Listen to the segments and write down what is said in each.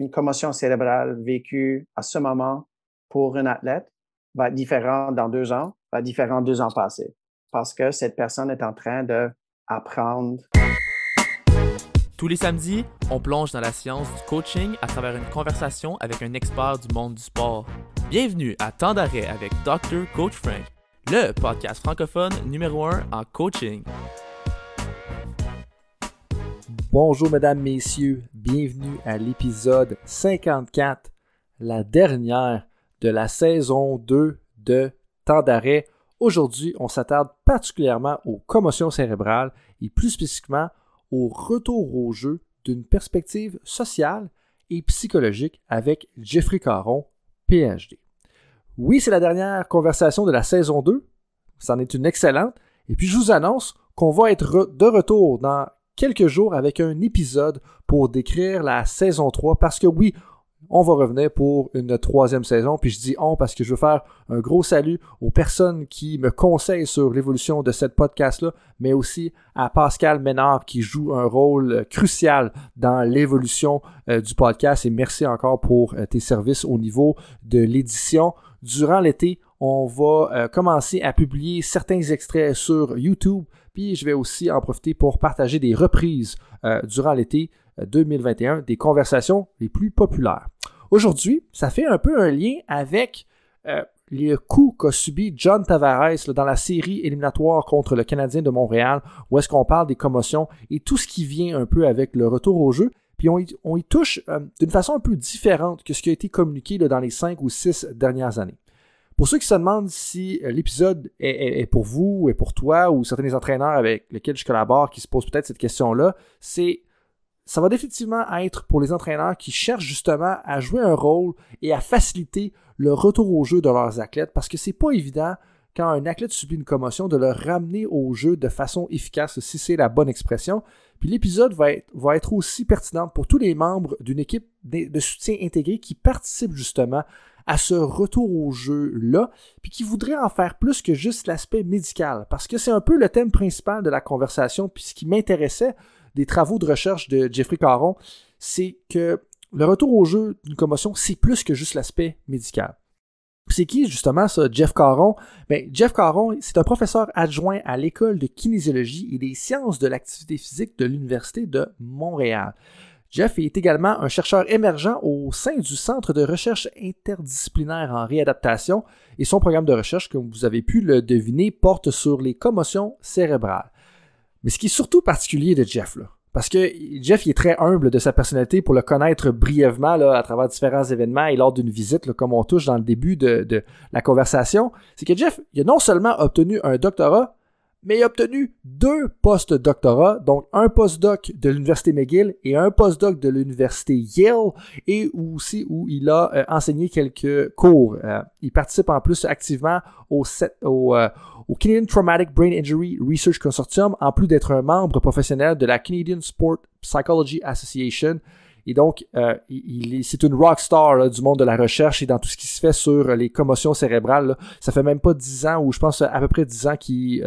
une commotion cérébrale vécue à ce moment pour un athlète va être différent dans deux ans, va être différent deux ans passés, parce que cette personne est en train d'apprendre. Tous les samedis, on plonge dans la science du coaching à travers une conversation avec un expert du monde du sport. Bienvenue à Temps d'arrêt avec Dr. Coach Frank, le podcast francophone numéro un en coaching. Bonjour mesdames, messieurs, bienvenue à l'épisode 54, la dernière de la saison 2 de Temps d'arrêt. Aujourd'hui, on s'attarde particulièrement aux commotions cérébrales et plus spécifiquement au retour au jeu d'une perspective sociale et psychologique avec Jeffrey Caron, PhD. Oui, c'est la dernière conversation de la saison 2. C'en est une excellente. Et puis je vous annonce qu'on va être de retour dans quelques jours avec un épisode pour décrire la saison 3 parce que oui, on va revenir pour une troisième saison. Puis je dis on parce que je veux faire un gros salut aux personnes qui me conseillent sur l'évolution de cette podcast-là, mais aussi à Pascal Ménard qui joue un rôle crucial dans l'évolution euh, du podcast. Et merci encore pour euh, tes services au niveau de l'édition. Durant l'été, on va euh, commencer à publier certains extraits sur YouTube puis je vais aussi en profiter pour partager des reprises euh, durant l'été 2021 euh, des conversations les plus populaires. Aujourd'hui, ça fait un peu un lien avec euh, le coup qu'a subi John Tavares dans la série éliminatoire contre le Canadien de Montréal, où est-ce qu'on parle des commotions et tout ce qui vient un peu avec le retour au jeu. Puis on y, touche d'une façon un peu différente que ce qui a été communiqué dans les cinq ou six dernières années. Pour ceux qui se demandent si euh, l'épisode est, pour vous, est pour toi, ou certains des entraîneurs avec lesquels je collabore qui se posent peut-être cette question-là, c'est ça va définitivement être pour les entraîneurs qui cherchent justement à jouer un rôle et à faciliter le retour au jeu de leurs athlètes parce que c'est pas évident quand un athlète subit une commotion de le ramener au jeu de façon efficace si c'est la bonne expression. Puis l'épisode va être, va être aussi pertinent pour tous les membres d'une équipe de soutien intégré qui participent justement à ce retour au jeu-là, puis qui voudrait en faire plus que juste l'aspect médical, parce que c'est un peu le thème principal de la conversation, puis ce qui m'intéressait des travaux de recherche de Jeffrey Caron, c'est que le retour au jeu d'une commotion, c'est plus que juste l'aspect médical. C'est qui justement ça, Jeff Caron? Ben, Jeff Caron, c'est un professeur adjoint à l'école de kinésiologie et des sciences de l'activité physique de l'Université de Montréal. Jeff est également un chercheur émergent au sein du Centre de recherche interdisciplinaire en réadaptation et son programme de recherche, comme vous avez pu le deviner, porte sur les commotions cérébrales. Mais ce qui est surtout particulier de Jeff, parce que Jeff est très humble de sa personnalité pour le connaître brièvement à travers différents événements et lors d'une visite, comme on touche dans le début de, la conversation, c'est que Jeff a non seulement obtenu un doctorat, mais il a obtenu deux post-doctorats, donc un post-doc de l'Université McGill et un post-doc de l'Université Yale, et aussi où il a euh, enseigné quelques cours. Euh, il participe en plus activement euh, au, Canadian Traumatic Brain Injury Research Consortium, en plus d'être un membre professionnel de la Canadian Sport Psychology Association. Et donc, il, c'est une rock star du monde de la recherche et dans tout ce qui se fait sur les commotions cérébrales. Ça fait même pas dix ans, ou je pense à peu près dix ans qu'il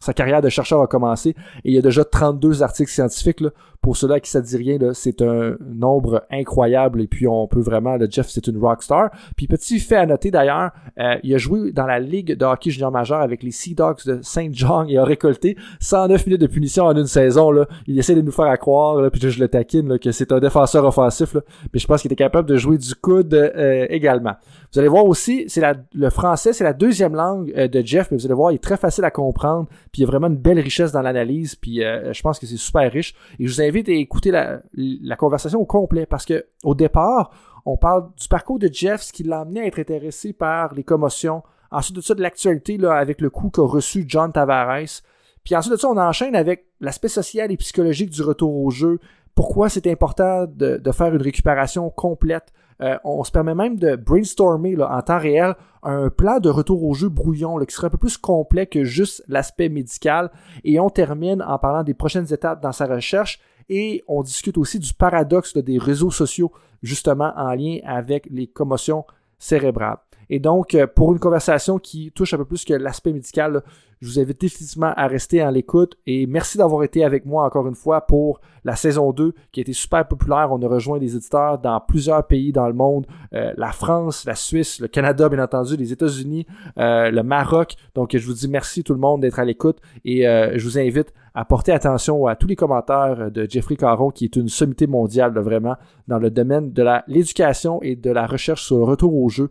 sa carrière de chercheur a commencé et il y a déjà 32 articles scientifiques. Là. Pour ceux-là qui ça dit rien, c'est un nombre incroyable et puis on peut vraiment, le Jeff c'est une rockstar. Puis petit fait à noter d'ailleurs, euh, il a joué dans la ligue de hockey junior majeur avec les Sea Dogs de Saint John et a récolté 109 minutes de punition en une saison. Là. Il essaie de nous faire croire, là, puis je le taquine, là, que c'est un défenseur offensif. Là. Mais je pense qu'il était capable de jouer du coude euh, également. Vous allez voir aussi, c'est le français, c'est la deuxième langue euh, de Jeff, mais vous allez voir, il est très facile à comprendre, puis il y a vraiment une belle richesse dans l'analyse, puis euh, je pense que c'est super riche. À écouter la, conversation au complet, parce que au départ, on parle du parcours de Jeff, ce qui l'a amené à être intéressé par les commotions. Ensuite de ça, de l'actualité avec le coup qu'a reçu John Tavares. Puis ensuite de ça, on enchaîne avec l'aspect social et psychologique du retour au jeu. Pourquoi c'est important de, faire une récupération complète? Euh, on se permet même de brainstormer là, en temps réel un plan de retour au jeu brouillon qui serait un peu plus complet que juste l'aspect médical. Et on termine en parlant des prochaines étapes dans sa recherche et on discute aussi du paradoxe des réseaux sociaux, justement en lien avec les commotions cérébrales. Et donc, euh, pour une conversation qui touche un peu plus que l'aspect médical, je vous invite définitivement à rester à l'écoute et merci d'avoir été avec moi encore une fois pour la saison 2 qui a été super populaire. On a rejoint des éditeurs dans plusieurs pays dans le monde, euh, la France, la Suisse, le Canada bien entendu, les États-Unis, euh, le Maroc. Donc je vous dis merci tout le monde d'être à l'écoute et je vous invite à porter attention à tous les commentaires de Jeffrey Caron qui est une sommité mondiale vraiment dans le domaine de l'éducation et de la recherche sur le retour au jeu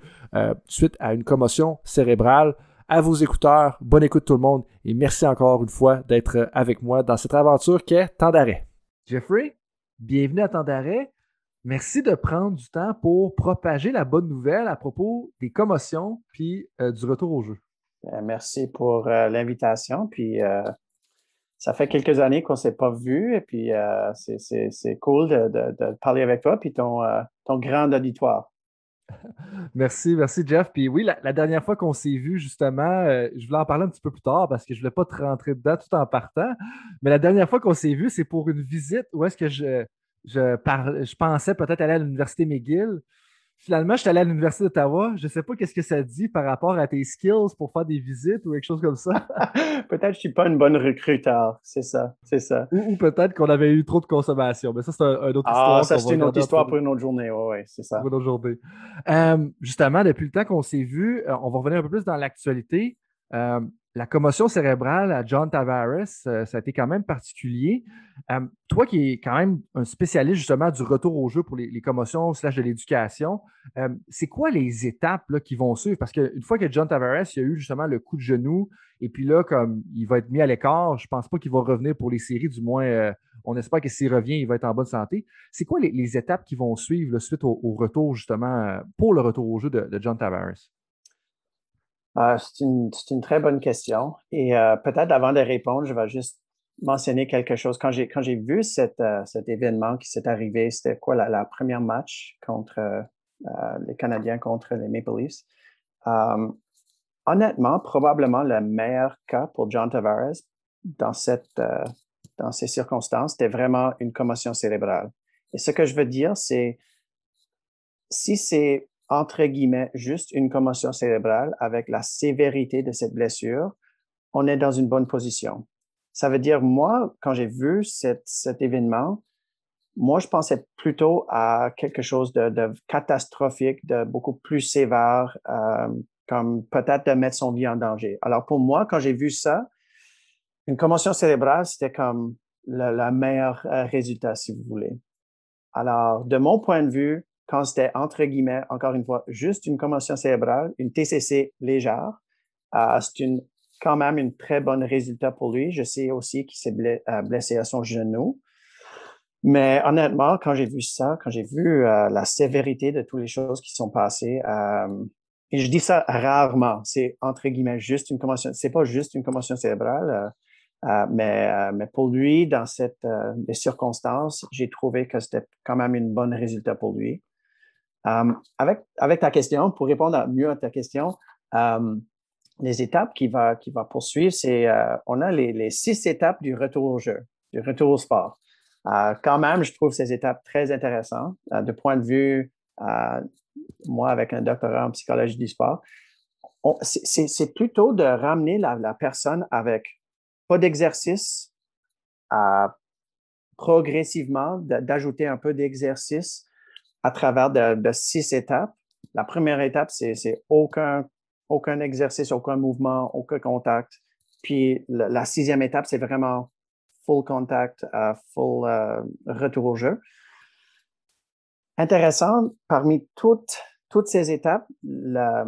suite à une commotion cérébrale à vos écouteurs. Bonne écoute tout le monde et merci encore une fois d'être avec moi dans cette aventure qui est Temps d'arrêt. Jeffrey, bienvenue à Temps d'arrêt. Merci de prendre du temps pour propager la bonne nouvelle à propos des commotions puis euh, du retour au jeu. Merci pour euh, l'invitation. Puis euh, ça fait quelques années qu'on ne s'est pas vu et puis c'est cool de, parler avec toi puis ton, ton grand auditoire. merci, merci Jeff. Puis oui, la, dernière fois qu'on s'est vu, justement, euh, je voulais en parler un petit peu plus tard parce que je ne voulais pas te rentrer dedans tout en partant. Mais la dernière fois qu'on s'est vu, c'est pour une visite où est-ce que je, je, je pensais peut-être aller à l'Université McGill. Finalement, je suis allé à l'Université d'Ottawa. Je ne sais pas qu'est-ce que ça dit par rapport à tes skills pour faire des visites ou quelque chose comme ça. peut-être que je ne suis pas une bonne recruteur. C'est ça, c'est ça. Ou, peut-être qu'on avait eu trop de consommation. Mais ça, c'est un, autre ah, histoire. Ah, ça, c'est une autre histoire pour une autre journée. Oui, ouais, c'est ça. Pour une autre journée. Euh, justement, depuis le temps qu'on s'est vu, euh, on va revenir un peu plus dans l'actualité. Euh, la commotion cérébrale à John Tavares, euh, ça a été quand même particulier. Euh, toi qui es quand même un spécialiste justement du retour au jeu pour les, commotions slash de l'éducation, euh, c'est quoi les étapes qui vont suivre? Parce qu'une fois que John Tavares il a eu justement le coup de genou, et puis là, comme il va être mis à l'écart, je ne pense pas qu'il va revenir pour les séries, du moins, on espère que s'il revient, il va être en bonne santé. C'est quoi les, étapes qui vont suivre suite au, retour justement pour le retour au jeu de John Tavares? Ah, c'est une, très bonne question. Et euh, peut-être avant de répondre, je vais juste mentionner quelque chose. Quand j'ai vu euh, cet événement qui s'est arrivé, c'était quoi la, première match contre euh, les Canadiens contre les Maple Leafs? honnêtement, probablement le meilleur cas pour John Tavares dans ces circonstances, c'était vraiment une commotion cérébrale. Et ce que je veux dire, c'est si c'est entre guillemets, juste une commotion cérébrale avec la sévérité de cette blessure, on est dans une bonne position. Ça veut dire, moi, quand j'ai vu cet événement, moi, je pensais plutôt à quelque chose de, catastrophique, de beaucoup plus sévère, euh, comme peut-être de mettre son vie en danger. Alors, pour moi, quand j'ai vu ça, une commotion cérébrale, c'était comme le, le meilleur euh, résultat, si vous voulez. Alors, de mon point de vue, quand c'était, entre guillemets, encore une fois, juste une commotion cérébrale, une TCC légère, euh, c'est quand même un très bon résultat pour lui. Je sais aussi qu'il s'est euh, blessé à son genou. Mais honnêtement, quand j'ai vu ça, quand j'ai vu euh, la sévérité de toutes les choses qui sont passées, et je dis ça rarement, c'est entre guillemets juste une commotion, c'est pas juste une commotion cérébrale, mais, mais pour lui, dans cette les circonstances, j'ai trouvé que c'était quand même un bon résultat pour lui. Euh, avec, ta question, pour répondre mieux à ta question, euh, les étapes qui va, qui va poursuivre, c'est euh, on a les, six étapes du retour au jeu, du retour au sport. quand même, je trouve ces étapes très intéressantes de point de vue, moi, avec un doctorat en psychologie du sport. C'est plutôt de ramener la personne avec pas d'exercice, progressivement, d'ajouter un peu d'exercice à travers de, six étapes. La première étape, c'est aucun, aucun exercice, aucun mouvement, aucun contact. Puis la, sixième étape, c'est vraiment full contact, uh, full euh, retour au jeu. Intéressant, parmi toutes, toutes ces étapes, euh,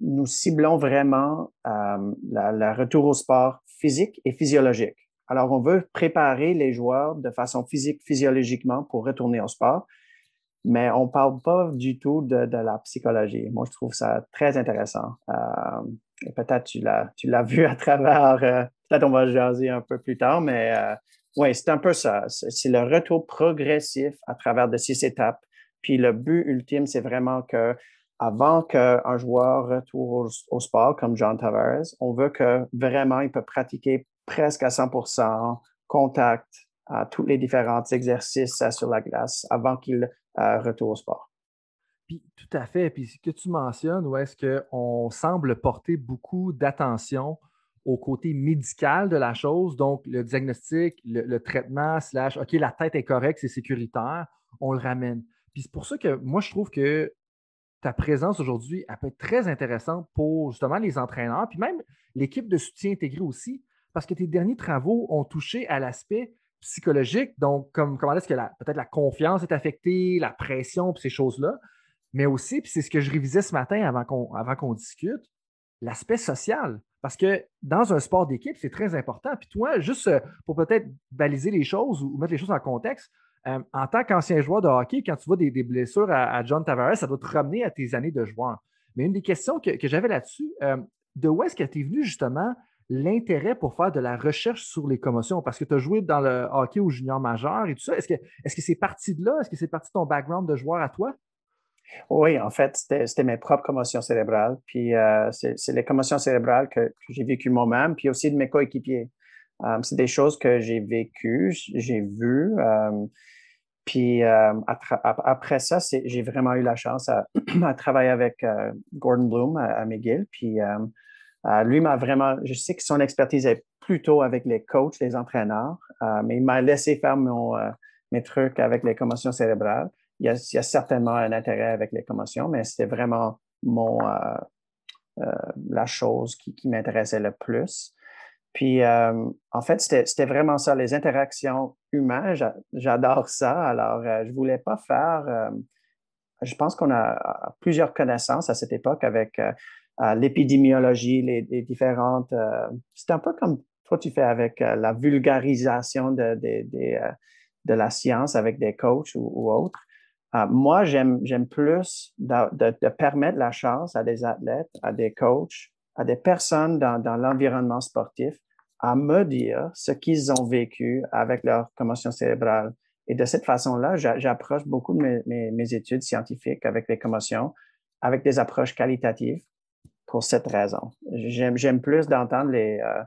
nous ciblons vraiment euh, le retour au sport physique et physiologique. Alors, on veut préparer les joueurs de façon physique, physiologiquement pour retourner au sport mais on parle pas du tout de, de, la psychologie. Moi, je trouve ça très intéressant. Euh, peut-être tu l'as, tu l'as vu à travers, euh, peut-être on va jaser un peu plus tard, mais euh, oui, c'est un peu ça. C'est, le retour progressif à travers de six étapes. Puis le but ultime, c'est vraiment que avant qu'un joueur retourne au, sport comme John Tavares, on veut que vraiment il peut pratiquer presque à 100% contact à tous les différents exercices sur la glace avant qu'il retour au sport. Puis tout à fait. Puis ce que tu mentionnes, où est-ce qu'on semble porter beaucoup d'attention au côté médical de la chose, donc le diagnostic, le, traitement, slash, OK, la tête est correcte, c'est sécuritaire, on le ramène. Puis c'est pour ça que moi, je trouve que ta présence aujourd'hui, peut être très intéressante pour justement les entraîneurs, puis même l'équipe de soutien intégré aussi, parce que tes derniers travaux ont touché à l'aspect psychologique, donc comme, comment est-ce que peut-être la confiance est affectée, la pression, puis ces choses-là, mais aussi, puis c'est ce que je révisais ce matin avant qu'on discute, l'aspect social. Parce que dans un sport d'équipe, c'est très important. Puis toi, juste euh, pour peut-être baliser les choses ou mettre les choses en contexte, euh, en tant qu'ancien joueur de hockey, quand tu vois des, blessures à, John Tavares, ça doit te ramener à tes années de joueur. Mais une des questions que, j'avais là-dessus, euh, de où est-ce que tu es venu justement l'intérêt pour faire de la recherche sur les commotions? Parce que tu as joué dans le hockey au junior majeur et tout ça. Est-ce que c'est -ce parti de là? Est-ce que c'est parti de ton background de joueur à toi? Oui, en fait, c'était mes propres commotions cérébrales. Puis euh, c'est les commotions cérébrales que, j'ai vécues moi-même, puis aussi de mes coéquipiers. Euh, c'est des choses que j'ai vécues, j'ai vues. Euh, puis après ça, j'ai vraiment eu la chance à, travailler avec Gordon Bloom à, McGill. Puis lui m'a vraiment, je sais que son expertise est plutôt avec les coachs, les entraîneurs, mais il m'a laissé faire mes trucs avec les commotions cérébrales il y, a, certainement un intérêt avec les commotions, mais c'était vraiment mon, euh, euh, la chose qui, m'intéressait le plus. Puis, euh, en fait, c'était vraiment ça, les interactions humaines, j'adore ça. Alors, je ne voulais pas faire, je pense qu'on a plusieurs connaissances à cette époque avec l'épidémiologie, les, différentes, c'est un peu comme toi tu fais avec la vulgarisation de, de, la science avec des coachs ou autres. Ah, moi, j'aime, plus de, permettre la chance à des athlètes, à des coachs, à des personnes dans, l'environnement sportif à me dire ce qu'ils ont vécu avec leur commotion cérébrale. Et de cette façon-là, j'approche beaucoup de mes, études scientifiques avec les commotions, avec des approches qualitatives pour cette raison. J'aime, plus d'entendre euh,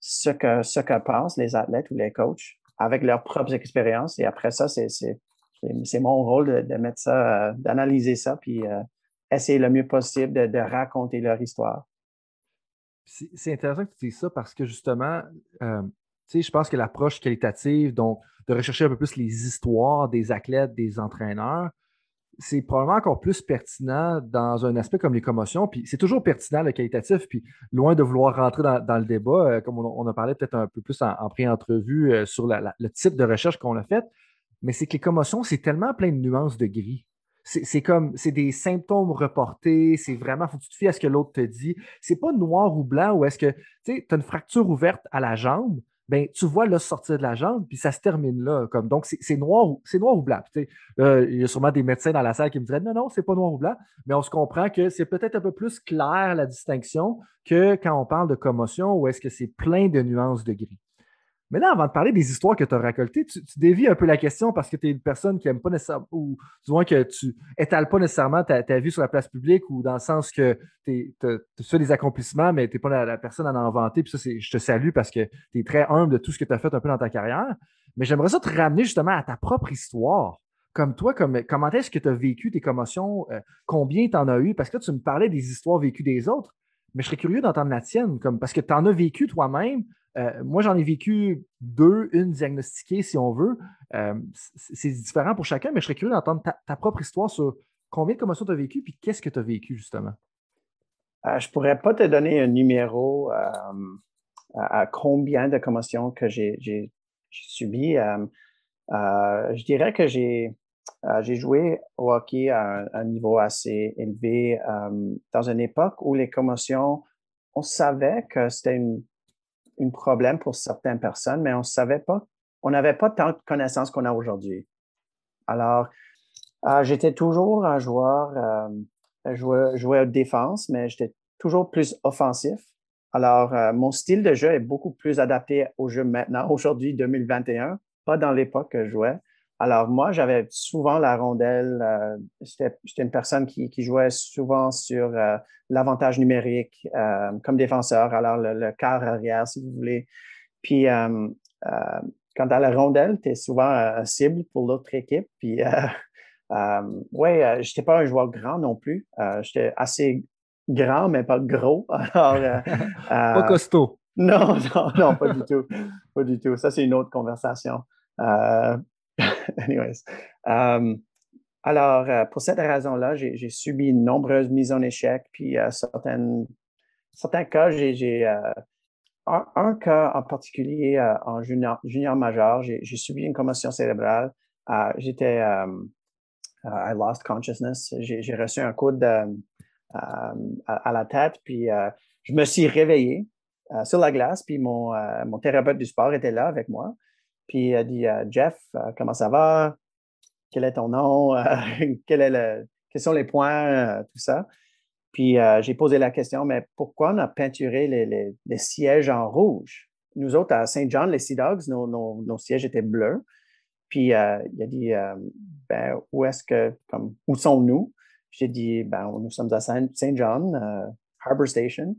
ce, que, ce que pensent les athlètes ou les coachs avec leurs propres expériences. Et après ça, c'est mon rôle de, mettre ça, euh, d'analyser ça, puis euh, essayer le mieux possible de, raconter leur histoire. C'est intéressant que tu dises ça parce que justement, je pense que l'approche qualitative, donc de rechercher un peu plus les histoires des athlètes, des entraîneurs, c'est probablement encore plus pertinent dans un aspect comme les commotions. Puis c'est toujours pertinent le qualitatif. Puis loin de vouloir rentrer dans, le débat, comme on, a parlé peut-être un peu plus en, pré-entrevue sur le type de recherche qu'on a fait, mais c'est que les commotions, c'est tellement plein de nuances de gris. C'est comme, c'est des symptômes reportés, c'est vraiment, faut que tu te fies à ce que l'autre te dit. C'est pas noir ou blanc ou est-ce que, tu sais, tu as une fracture ouverte à la jambe, ben, tu vois le sortir de la jambe, puis ça se termine là. Comme, donc, c'est noir, noir ou blanc. il y a sûrement des médecins dans la salle qui me diraient non, non, c'est pas noir ou blanc, mais on se comprend que c'est peut-être un peu plus clair la distinction que quand on parle de commotion ou est-ce que c'est plein de nuances de gris. Mais là, avant de parler des histoires que tu as récoltées, tu, dévies un peu la question parce que tu es une personne qui n'aime pas nécessairement, ou du moins que tu étales pas nécessairement ta, vie sur la place publique ou dans le sens que tu fais des accomplissements, mais tu n'es pas la, personne à en inventer. Puis ça, je te salue parce que tu es très humble de tout ce que tu as fait un peu dans ta carrière. Mais j'aimerais ça te ramener justement à ta propre histoire. Comme toi, comme, comment est-ce que tu as vécu tes commotions? Euh, combien tu en as eu? Parce que tu me parlais des histoires vécues des autres, mais je serais curieux d'entendre la tienne, comme, parce que tu en as vécu toi-même. Euh, moi, j'en ai vécu deux, une diagnostiquée, si on veut. Euh, c'est différent pour chacun, mais je serais curieux d'entendre ta, propre histoire sur combien de commotions tu as vécu, puis qu'est-ce que tu as vécu, justement? Euh, je ne pourrais pas te donner un numéro à, combien de commotions que j'ai subi. je dirais que j'ai joué au hockey à un, niveau assez élevé dans une époque où les commotions, on savait que c'était une un problème pour certaines personnes, mais on savait pas, on n'avait pas tant de connaissances qu'on a aujourd'hui. Alors, euh, j'étais toujours un joueur, euh, joueur, joueur défense, mais j'étais toujours plus offensif. Alors, euh, mon style de jeu est beaucoup plus adapté au jeu maintenant, aujourd'hui, 2021, pas dans l'époque que je jouais. Alors moi, j'avais souvent la rondelle. Euh, J'étais une personne qui, qui, jouait souvent sur euh, l'avantage numérique euh, comme défenseur, alors le, quart arrière, si vous voulez. Puis quand tu as la rondelle, tu es souvent cible pour l'autre équipe. Puis oui, je n'étais pas un joueur grand non plus. j'étais assez grand, mais pas gros. pas costaud. Non, non, non, pas du tout. Pas du tout. Ça, c'est une autre conversation. anyways. alors, pour cette raison-là, j'ai subi de nombreuses mises en échec, puis certaines, certains cas, j'ai un, cas en particulier euh, en junior, junior majeur, j'ai subi une commotion cérébrale. Euh, j'étais, euh, I lost consciousness. J'ai reçu un coup de, à, la tête, puis je me suis réveillé sur la glace, puis mon, mon thérapeute du sport était là avec moi. Puis a dit Jeff, comment ça va? Quel est ton nom? le, quels sont les points? tout ça? Puis euh, j'ai posé la question, mais pourquoi on a peinturé les, sièges en rouge? Nous autres, à Saint John, les Sea Dogs, nos, sièges étaient bleus. Puis euh, il a dit, euh, ben, où est-ce que, comme, où sont-nous? J'ai dit, ben, nous sommes à Saint, John, Harbor Station.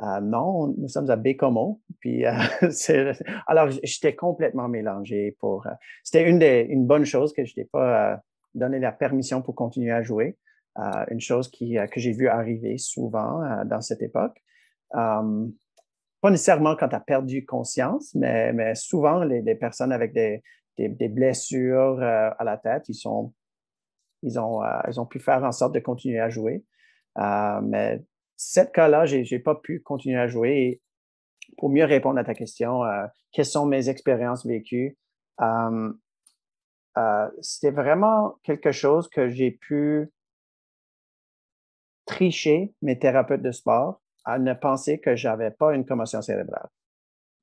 Non, nous sommes à Bécomo. Puis, alors, j'étais complètement mélangé pour. C'était une, des, une bonne chose que je n'ai pas donné la permission pour continuer à jouer. Euh, une chose qui, euh, que j'ai vu arriver souvent euh, dans cette époque. pas nécessairement quand tu as perdu conscience, mais, mais souvent les, personnes avec des, des, blessures à la tête, ils, sont, ils, ont, ils ont pu faire en sorte de continuer à jouer. mais cette cas-là, je n'ai pas pu continuer à jouer. Et pour mieux répondre à ta question, quelles sont mes expériences vécues? C'était vraiment quelque chose que j'ai pu tricher mes thérapeutes de sport à ne penser que j'avais pas une commotion cérébrale.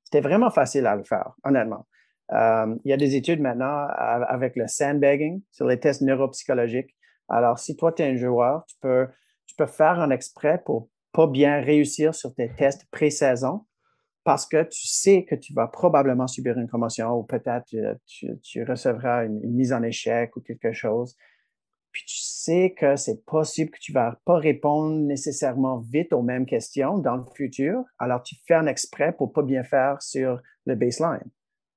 C'était vraiment facile à le faire, honnêtement. Euh, il y a des études maintenant avec le sandbagging sur les tests neuropsychologiques. Alors, si toi, tu es un joueur, tu peux, tu peux faire un exprès pour pas bien réussir sur tes tests pré-saison parce que tu sais que tu vas probablement subir une commotion ou peut-être euh, tu, recevras une, mise en échec ou quelque chose puis tu sais que c'est possible que tu ne vas pas répondre nécessairement vite aux mêmes questions dans le futur, alors tu fais un exprès pour pas bien faire sur le baseline.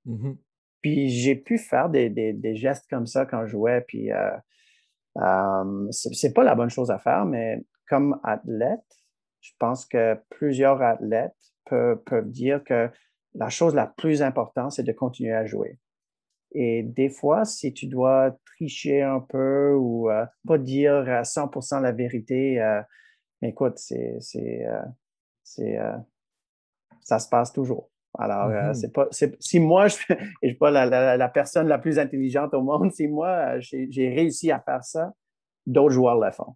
Mm-hmm. Puis j'ai pu faire des, gestes comme ça quand je jouais, puis euh, euh, c'est pas la bonne chose à faire, mais comme athlète, je pense que plusieurs athlètes peuvent, dire que la chose la plus importante, c'est de continuer à jouer. Et des fois, si tu dois tricher un peu ou euh, pas dire à 100% la vérité, euh, écoute, c'est, c'est, euh, c'est, ça se passe toujours. Alors, mm-hmm. c'est pas, si moi, je ne suis pas la, la, personne la plus intelligente au monde, si moi, j'ai réussi à faire ça, d'autres joueurs le font.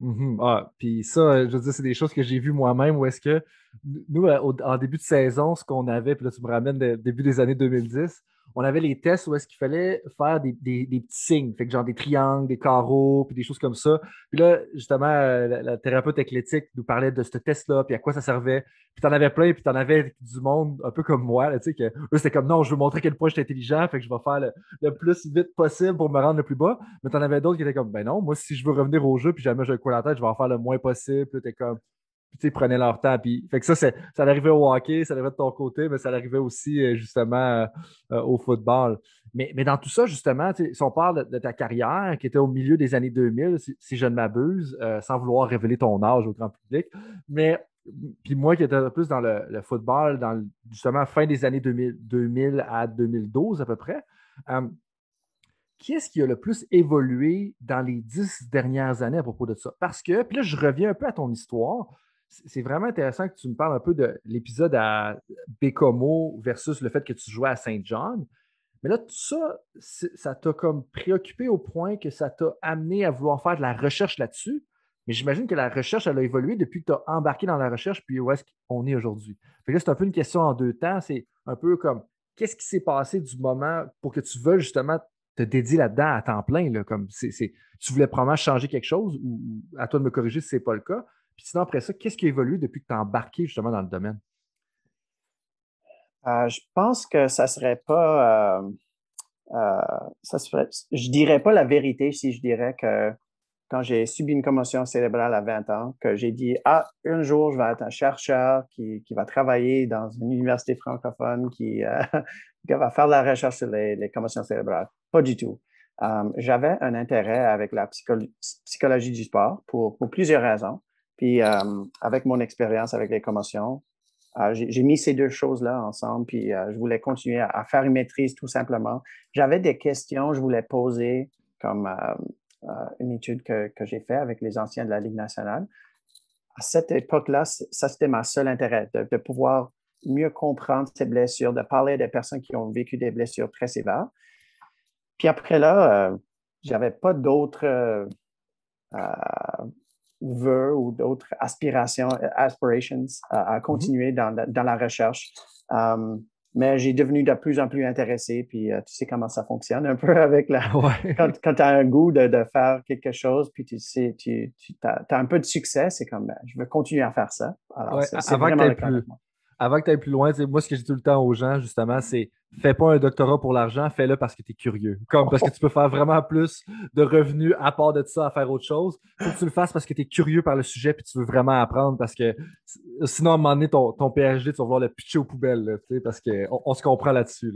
Mm-hmm. Ah, puis ça, je veux dire, c'est des choses que j'ai vues moi-même où est-ce que nous, en début de saison, ce qu'on avait, puis là, tu me ramènes début des années 2010, on avait les tests où est-ce qu'il fallait faire des, petits signes, fait que genre des triangles, des carreaux, puis des choses comme ça. Puis là, justement, euh, la, thérapeute athlétique nous parlait de ce test-là, puis à quoi ça servait. Puis t'en avais plein, puis t'en avais du monde un peu comme moi, tu sais, que eux, c'était comme non, je veux montrer à quel point je suis intelligent, fait que je vais faire le, plus vite possible pour me rendre le plus bas. Mais t'en avais d'autres qui étaient comme ben non, moi, si je veux revenir au jeu, puis jamais j'ai le coup la tête, je vais en faire le moins possible. Puis t'es comme puis, prenaient leur temps. Puis, fait que ça, ça arrivait au hockey, ça arrivait de ton côté, mais ça arrivait aussi euh, justement euh, euh, au football. Mais, mais, dans tout ça, justement, si on parle de, ta carrière qui était au milieu des années 2000, si, je ne m'abuse, sans vouloir révéler ton âge au grand public, mais puis moi qui étais plus dans le, football, dans justement fin des années 2000, 2000 à 2012 à peu près, qui est-ce qui a le plus évolué dans les dix dernières années à propos de ça? Parce que, puis là, je reviens un peu à ton histoire c'est vraiment intéressant que tu me parles un peu de l'épisode à Bécomo versus le fait que tu jouais à Saint John. Mais là, tout ça, ça t'a comme préoccupé au point que ça t'a amené à vouloir faire de la recherche là-dessus? Mais j'imagine que la recherche, elle a évolué depuis que tu as embarqué dans la recherche, puis où est-ce qu'on est aujourd'hui. c'est un peu une question en deux temps. C'est un peu comme qu'est-ce qui s'est passé du moment pour que tu veuilles justement te dédier là-dedans à temps plein? Là, comme c'est, tu voulais probablement changer quelque chose ou à toi de me corriger si ce n'est pas le cas. Puis sinon, après ça, qu'est-ce qui a évolué depuis que tu as embarqué justement dans le domaine? Euh, je pense que ça serait pas. Euh, euh, ça serait, je dirais pas la vérité si je dirais que quand j'ai subi une commotion cérébrale à 20 ans, que j'ai dit Ah, un jour, je vais être un chercheur qui, va travailler dans une université francophone qui, va faire de la recherche sur les, commotions cérébrales. Pas du tout. euh, j'avais un intérêt avec la psychologie du sport pour, plusieurs raisons. Puis euh, avec mon expérience avec les commotions, euh, j'ai mis ces deux choses-là ensemble, puis je voulais continuer à, faire une maîtrise tout simplement. J'avais des questions que je voulais poser, comme une étude que, j'ai faite avec les anciens de la Ligue nationale. À cette époque-là, ça, c'était ma seule intérêt, de, pouvoir mieux comprendre ces blessures, de parler à des personnes qui ont vécu des blessures très sévères. Puis après là, euh, j'avais pas d'autres euh, euh, vœux ou d'autres aspirations, aspirations à mm-hmm. continuer dans, la recherche. mais j'ai devenu de plus en plus intéressé, puis tu sais comment ça fonctionne un peu avec la. Quand, tu as un goût de, faire quelque chose, puis tu sais, tu, as, un peu de succès, c'est comme, ben, je veux continuer à faire ça. Alors, c'est vraiment le plus avant que tu ailles plus loin, moi, ce que j'ai tout le temps aux gens, justement, c'est fais pas un doctorat pour l'argent, fais-le parce que tu es curieux. Comme parce que tu peux faire vraiment plus de revenus à part de ça à faire autre chose. Faut que tu le fasses parce que tu es curieux par le sujet et tu veux vraiment apprendre parce que sinon, à un moment donné, ton, ton PhD, tu vas vouloir le pitcher aux poubelles, parce qu'on on se comprend là-dessus.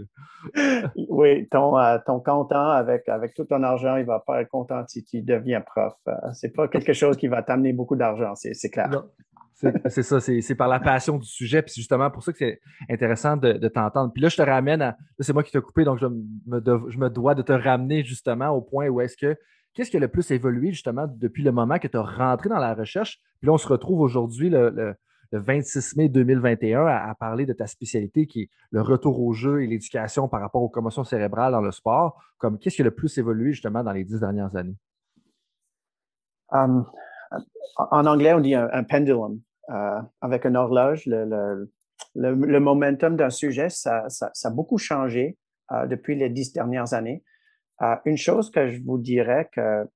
oui, ton, euh, ton content avec, avec tout ton argent, il va pas être content si tu deviens prof. Ce euh, c'est pas quelque chose qui va t'amener beaucoup d'argent, c'est clair. C'est ça, c'est par la passion du sujet. Puis c'est justement pour ça que c'est intéressant de, t'entendre. Puis là, je te ramène à. c'est moi qui t'ai coupé, donc je me, dois de te ramener justement au point où est-ce que. Qu'est-ce qui a le plus évolué justement depuis le moment que tu as rentré dans la recherche? Puis là, on se retrouve aujourd'hui, le, 26 mai 2021, à, parler de ta spécialité qui est le retour au jeu et l'éducation par rapport aux commotions cérébrales dans le sport. Comme qu'est-ce qui a le plus évolué justement dans les dix dernières années? Um, en anglais, on dit un, pendulum. Euh, avec une horloge, le, momentum d'un sujet, ça, a beaucoup changé euh, depuis les dix dernières années. Euh, une chose que je vous dirais que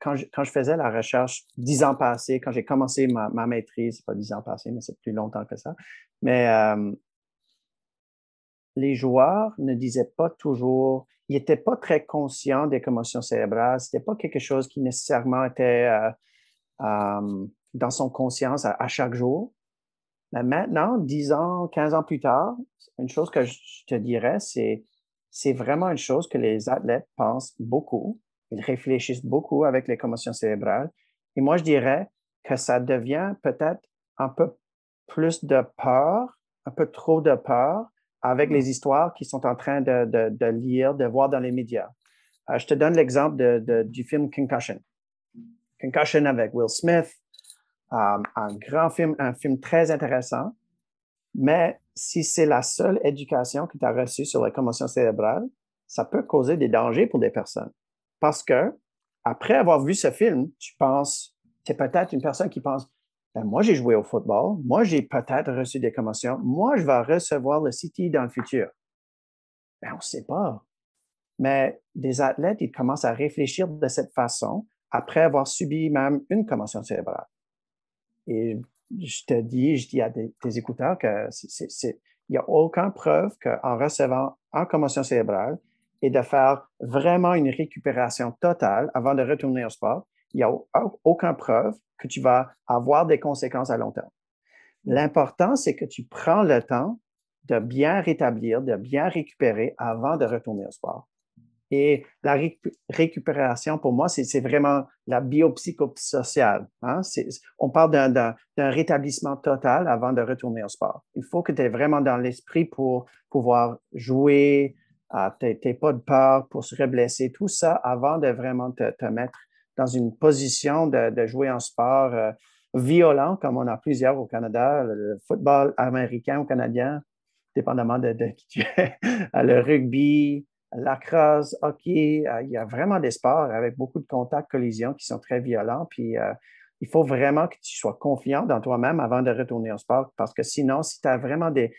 quand je, faisais la recherche dix ans passés, quand j'ai commencé ma, ma maîtrise, pas dix ans passés, mais c'est plus longtemps que ça, mais les joueurs ne disaient pas toujours, ils n'étaient pas très conscients des commotions cérébrales. C'était pas quelque chose qui nécessairement était euh, dans son conscience à, chaque jour. Mais maintenant, 10 ans, 15 ans plus tard, une chose que je te dirais, c'est c'est vraiment une chose que les athlètes pensent beaucoup. Ils réfléchissent beaucoup avec les commotions cérébrales. Et moi, je dirais que ça devient peut-être un peu plus de peur, un peu trop de peur avec les histoires qu'ils sont en train de, de, de, lire, de voir dans les médias. Euh, je te donne l'exemple de, du film Concussion. Concussion avec Will Smith, um, un grand film, un film très intéressant. Mais si c'est la seule éducation que tu as reçue sur la commotion cérébrale, ça peut causer des dangers pour des personnes. Parce que, après avoir vu ce film, tu penses, tu es peut-être une personne qui pense, ben, moi, j'ai joué au football, moi, j'ai peut-être reçu des commotions, moi, je vais recevoir le CT dans le futur. Ben, on ne sait pas. Mais des athlètes, ils commencent à réfléchir de cette façon après avoir subi même une commotion cérébrale. Et je te dis, je dis à tes, écouteurs que il n'y a aucune preuve qu'en recevant une commotion cérébrale et de faire vraiment une récupération totale avant de retourner au sport, il n'y a aucune preuve que tu vas avoir des conséquences à long terme. L'important, c'est que tu prends le temps de bien rétablir, de bien récupérer avant de retourner au sport. Et la récupération, pour moi, c'est vraiment la biopsychosociale. Hein? On parle d'un rétablissement total avant de retourner au sport. Il faut que tu es vraiment dans l'esprit pour pouvoir jouer, euh, tu pas de peur pour se reblesser, tout ça avant de vraiment te, mettre dans une position de, jouer un sport euh, violent, comme on a plusieurs au Canada, le football américain ou canadien, dépendamment de qui tu es, le rugby, lacrosse, hockey, euh, il y a vraiment des sports avec beaucoup de contacts, collisions qui sont très violents. Puis euh, il faut vraiment que tu sois confiant dans toi-même avant de retourner au sport parce que sinon, si tu as vraiment des,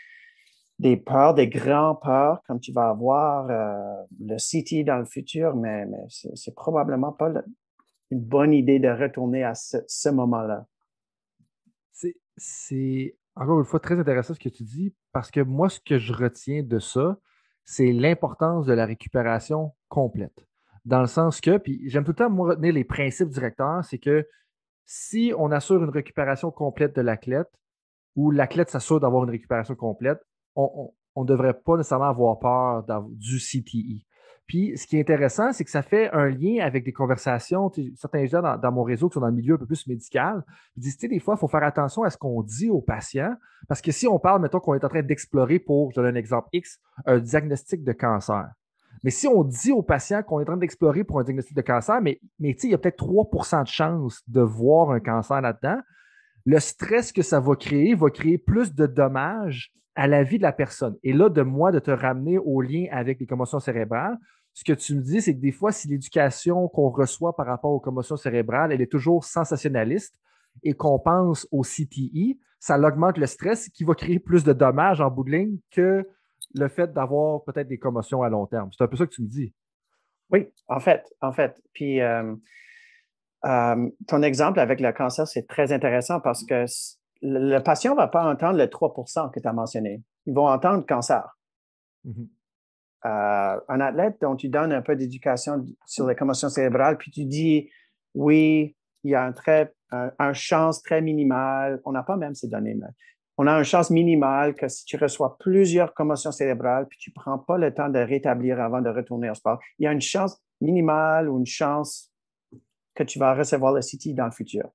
peurs, des grands peurs, comme tu vas avoir euh, le City dans le futur, mais, c'est probablement pas une bonne idée de retourner à ce moment-là. C'est encore une fois très intéressant ce que tu dis parce que moi, ce que je retiens de ça, c'est l'importance de la récupération complète. Dans le sens que, puis j'aime tout le temps moi, retenir les principes directeurs, c'est que si on assure une récupération complète de l'athlète ou l'athlète s'assure d'avoir une récupération complète, on ne devrait pas nécessairement avoir peur du CTE. Puis ce qui est intéressant, c'est que ça fait un lien avec des conversations. Certains gens dans, mon réseau qui sont dans le milieu un peu plus médical, disent, des fois, il faut faire attention à ce qu'on dit aux patients, parce que si on parle, mettons qu'on est en train d'explorer pour, je donne un exemple X, un diagnostic de cancer. Mais si on dit aux patients qu'on est en train d'explorer pour un diagnostic de cancer, mais, mais il y a peut-être 3% de chances de voir un cancer là-dedans, le stress que ça va créer va créer plus de dommages à la vie de la personne. Et là, de moi, de te ramener au lien avec les commotions cérébrales, ce que tu me dis, c'est que des fois, si l'éducation qu'on reçoit par rapport aux commotions cérébrales, elle est toujours sensationnaliste et qu'on pense au CTI, ça augmente le stress qui va créer plus de dommages en bout de ligne que le fait d'avoir peut-être des commotions à long terme. C'est un peu ça que tu me dis. Oui, en fait, en fait. Puis euh, euh, ton exemple avec le cancer, c'est très intéressant parce que le patient ne va pas entendre le 3% que tu as mentionné. Ils vont entendre cancer. Mm-hmm. Euh, un athlète dont tu donnes un peu d'éducation sur les commotions cérébrales, puis tu dis, oui, il y a un, très, un, chance très minimale, on n'a pas même ces données, mais on a une chance minimale que si tu reçois plusieurs commotions cérébrales, puis tu ne prends pas le temps de rétablir avant de retourner au sport, il y a une chance minimale ou une chance que tu vas recevoir le CT dans le futur.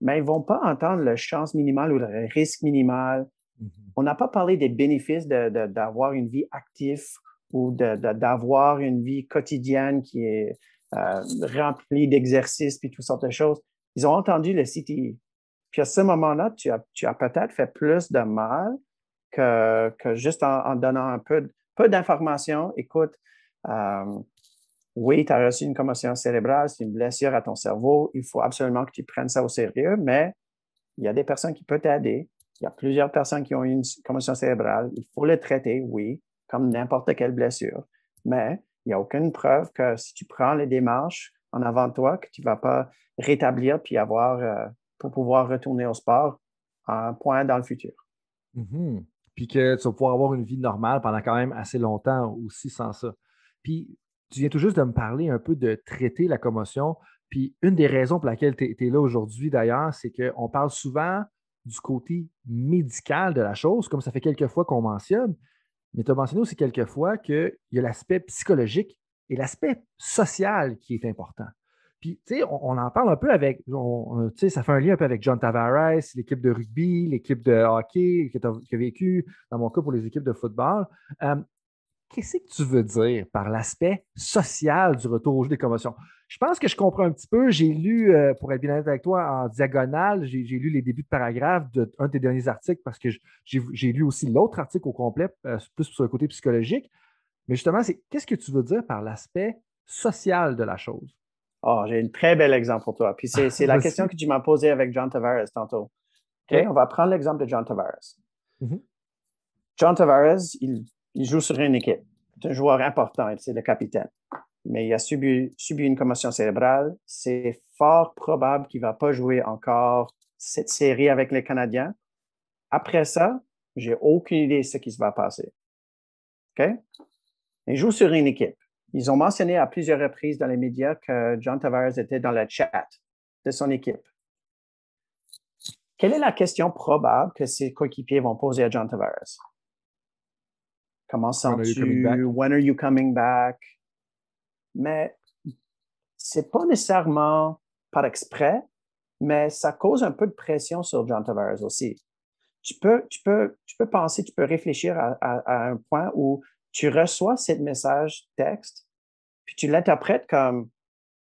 Mais ils ne vont pas entendre la chance minimale ou le risque minimal. Mm-hmm. On n'a pas parlé des bénéfices d'avoir une vie active ou d'avoir une vie quotidienne qui est euh, remplie d'exercices puis toutes sortes de choses. Ils ont entendu le CTI. Puis à ce moment-là, tu as, tu as peut-être fait plus de mal que, que juste en, donnant un peu, peu d'informations. Écoute, euh, oui, tu as reçu une commotion cérébrale, c'est une blessure à ton cerveau. Il faut absolument que tu prennes ça au sérieux, mais il y a des personnes qui peuvent t'aider. Il y a plusieurs personnes qui ont une commotion cérébrale. Il faut le traiter, oui, comme n'importe quelle blessure. Mais il n'y a aucune preuve que si tu prends les démarches en avant de toi, que tu ne vas pas rétablir puis avoir, euh, pour pouvoir retourner au sport un point dans le futur. Mm-hmm. Puis que tu vas pouvoir avoir une vie normale pendant quand même assez longtemps aussi sans ça. Puis tu viens tout juste de me parler un peu de traiter la commotion. Puis une des raisons pour laquelle tu es, là aujourd'hui d'ailleurs, c'est qu'on parle souvent du côté médical de la chose, comme ça fait quelques fois qu'on mentionne, mais tu as mentionné aussi quelques fois qu'il y a l'aspect psychologique et l'aspect social qui est important. Puis, tu sais, on, en parle un peu avec, tu sais, ça fait un lien un peu avec John Tavares, l'équipe de rugby, l'équipe de hockey que tu as, vécu, dans mon cas pour les équipes de football. Euh, qu'est-ce que tu veux dire par l'aspect social du retour au jeu des commotions? Je pense que je comprends un petit peu. J'ai lu, euh, pour être bien honnête avec toi, en diagonale, j'ai lu les débuts de paragraphe d'un de, tes derniers articles parce que j'ai lu aussi l'autre article au complet, euh, plus sur le côté psychologique. Mais justement, c'est qu'est-ce que tu veux dire par l'aspect social de la chose? Oh, j'ai un très bel exemple pour toi. Puis c'est la question que tu m'as posée avec John Tavares tantôt. OK? On va prendre l'exemple de John Tavares. Mm-hmm. John Tavares, il il joue sur une équipe. C'est un joueur important, c'est le capitaine. Mais il a subi, une commotion cérébrale. C'est fort probable qu'il ne va pas jouer encore cette série avec les Canadiens. Après ça, j'ai aucune idée de ce qui se va passer. OK? Il joue sur une équipe. Ils ont mentionné à plusieurs reprises dans les médias que John Tavares était dans le chat de son équipe. Quelle est la question probable que ses coéquipiers vont poser à John Tavares? Comment sens-tu? When are you coming back? Mais c'est pas nécessairement par exprès, mais ça cause un peu de pression sur John Tavares aussi. Tu peux, tu peux, tu peux penser, tu peux réfléchir à, un point où tu reçois ce message texte, puis tu l'interprètes comme,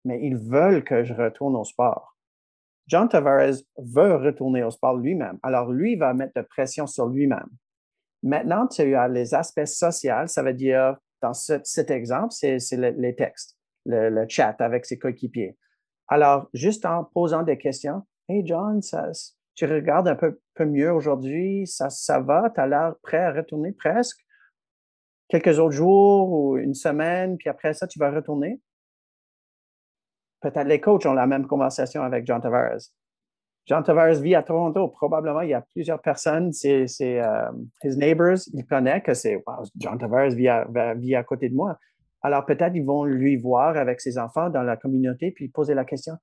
mais ils veulent que je retourne au sport. John Tavares veut retourner au sport lui-même. Alors, lui va mettre de pression sur lui-même. Maintenant, tu as les aspects sociaux, ça veut dire, dans cet exemple, c'est les textes, le, chat avec ses coéquipiers. Alors, juste en posant des questions, Hey John, tu regardes un peu, mieux aujourd'hui, ça, ça va, tu as l'air prêt à retourner presque? Quelques autres jours ou une semaine, puis après ça, tu vas retourner. Peut-être les coachs ont la même conversation avec John Tavares. John Tavares vit à Toronto. Probablement, il y a plusieurs personnes, c'est euh, his neighbors, il connaît que c'est wow, John Tavares vit à, vit à côté de moi. Alors peut-être ils vont lui voir avec ses enfants dans la communauté puis poser la question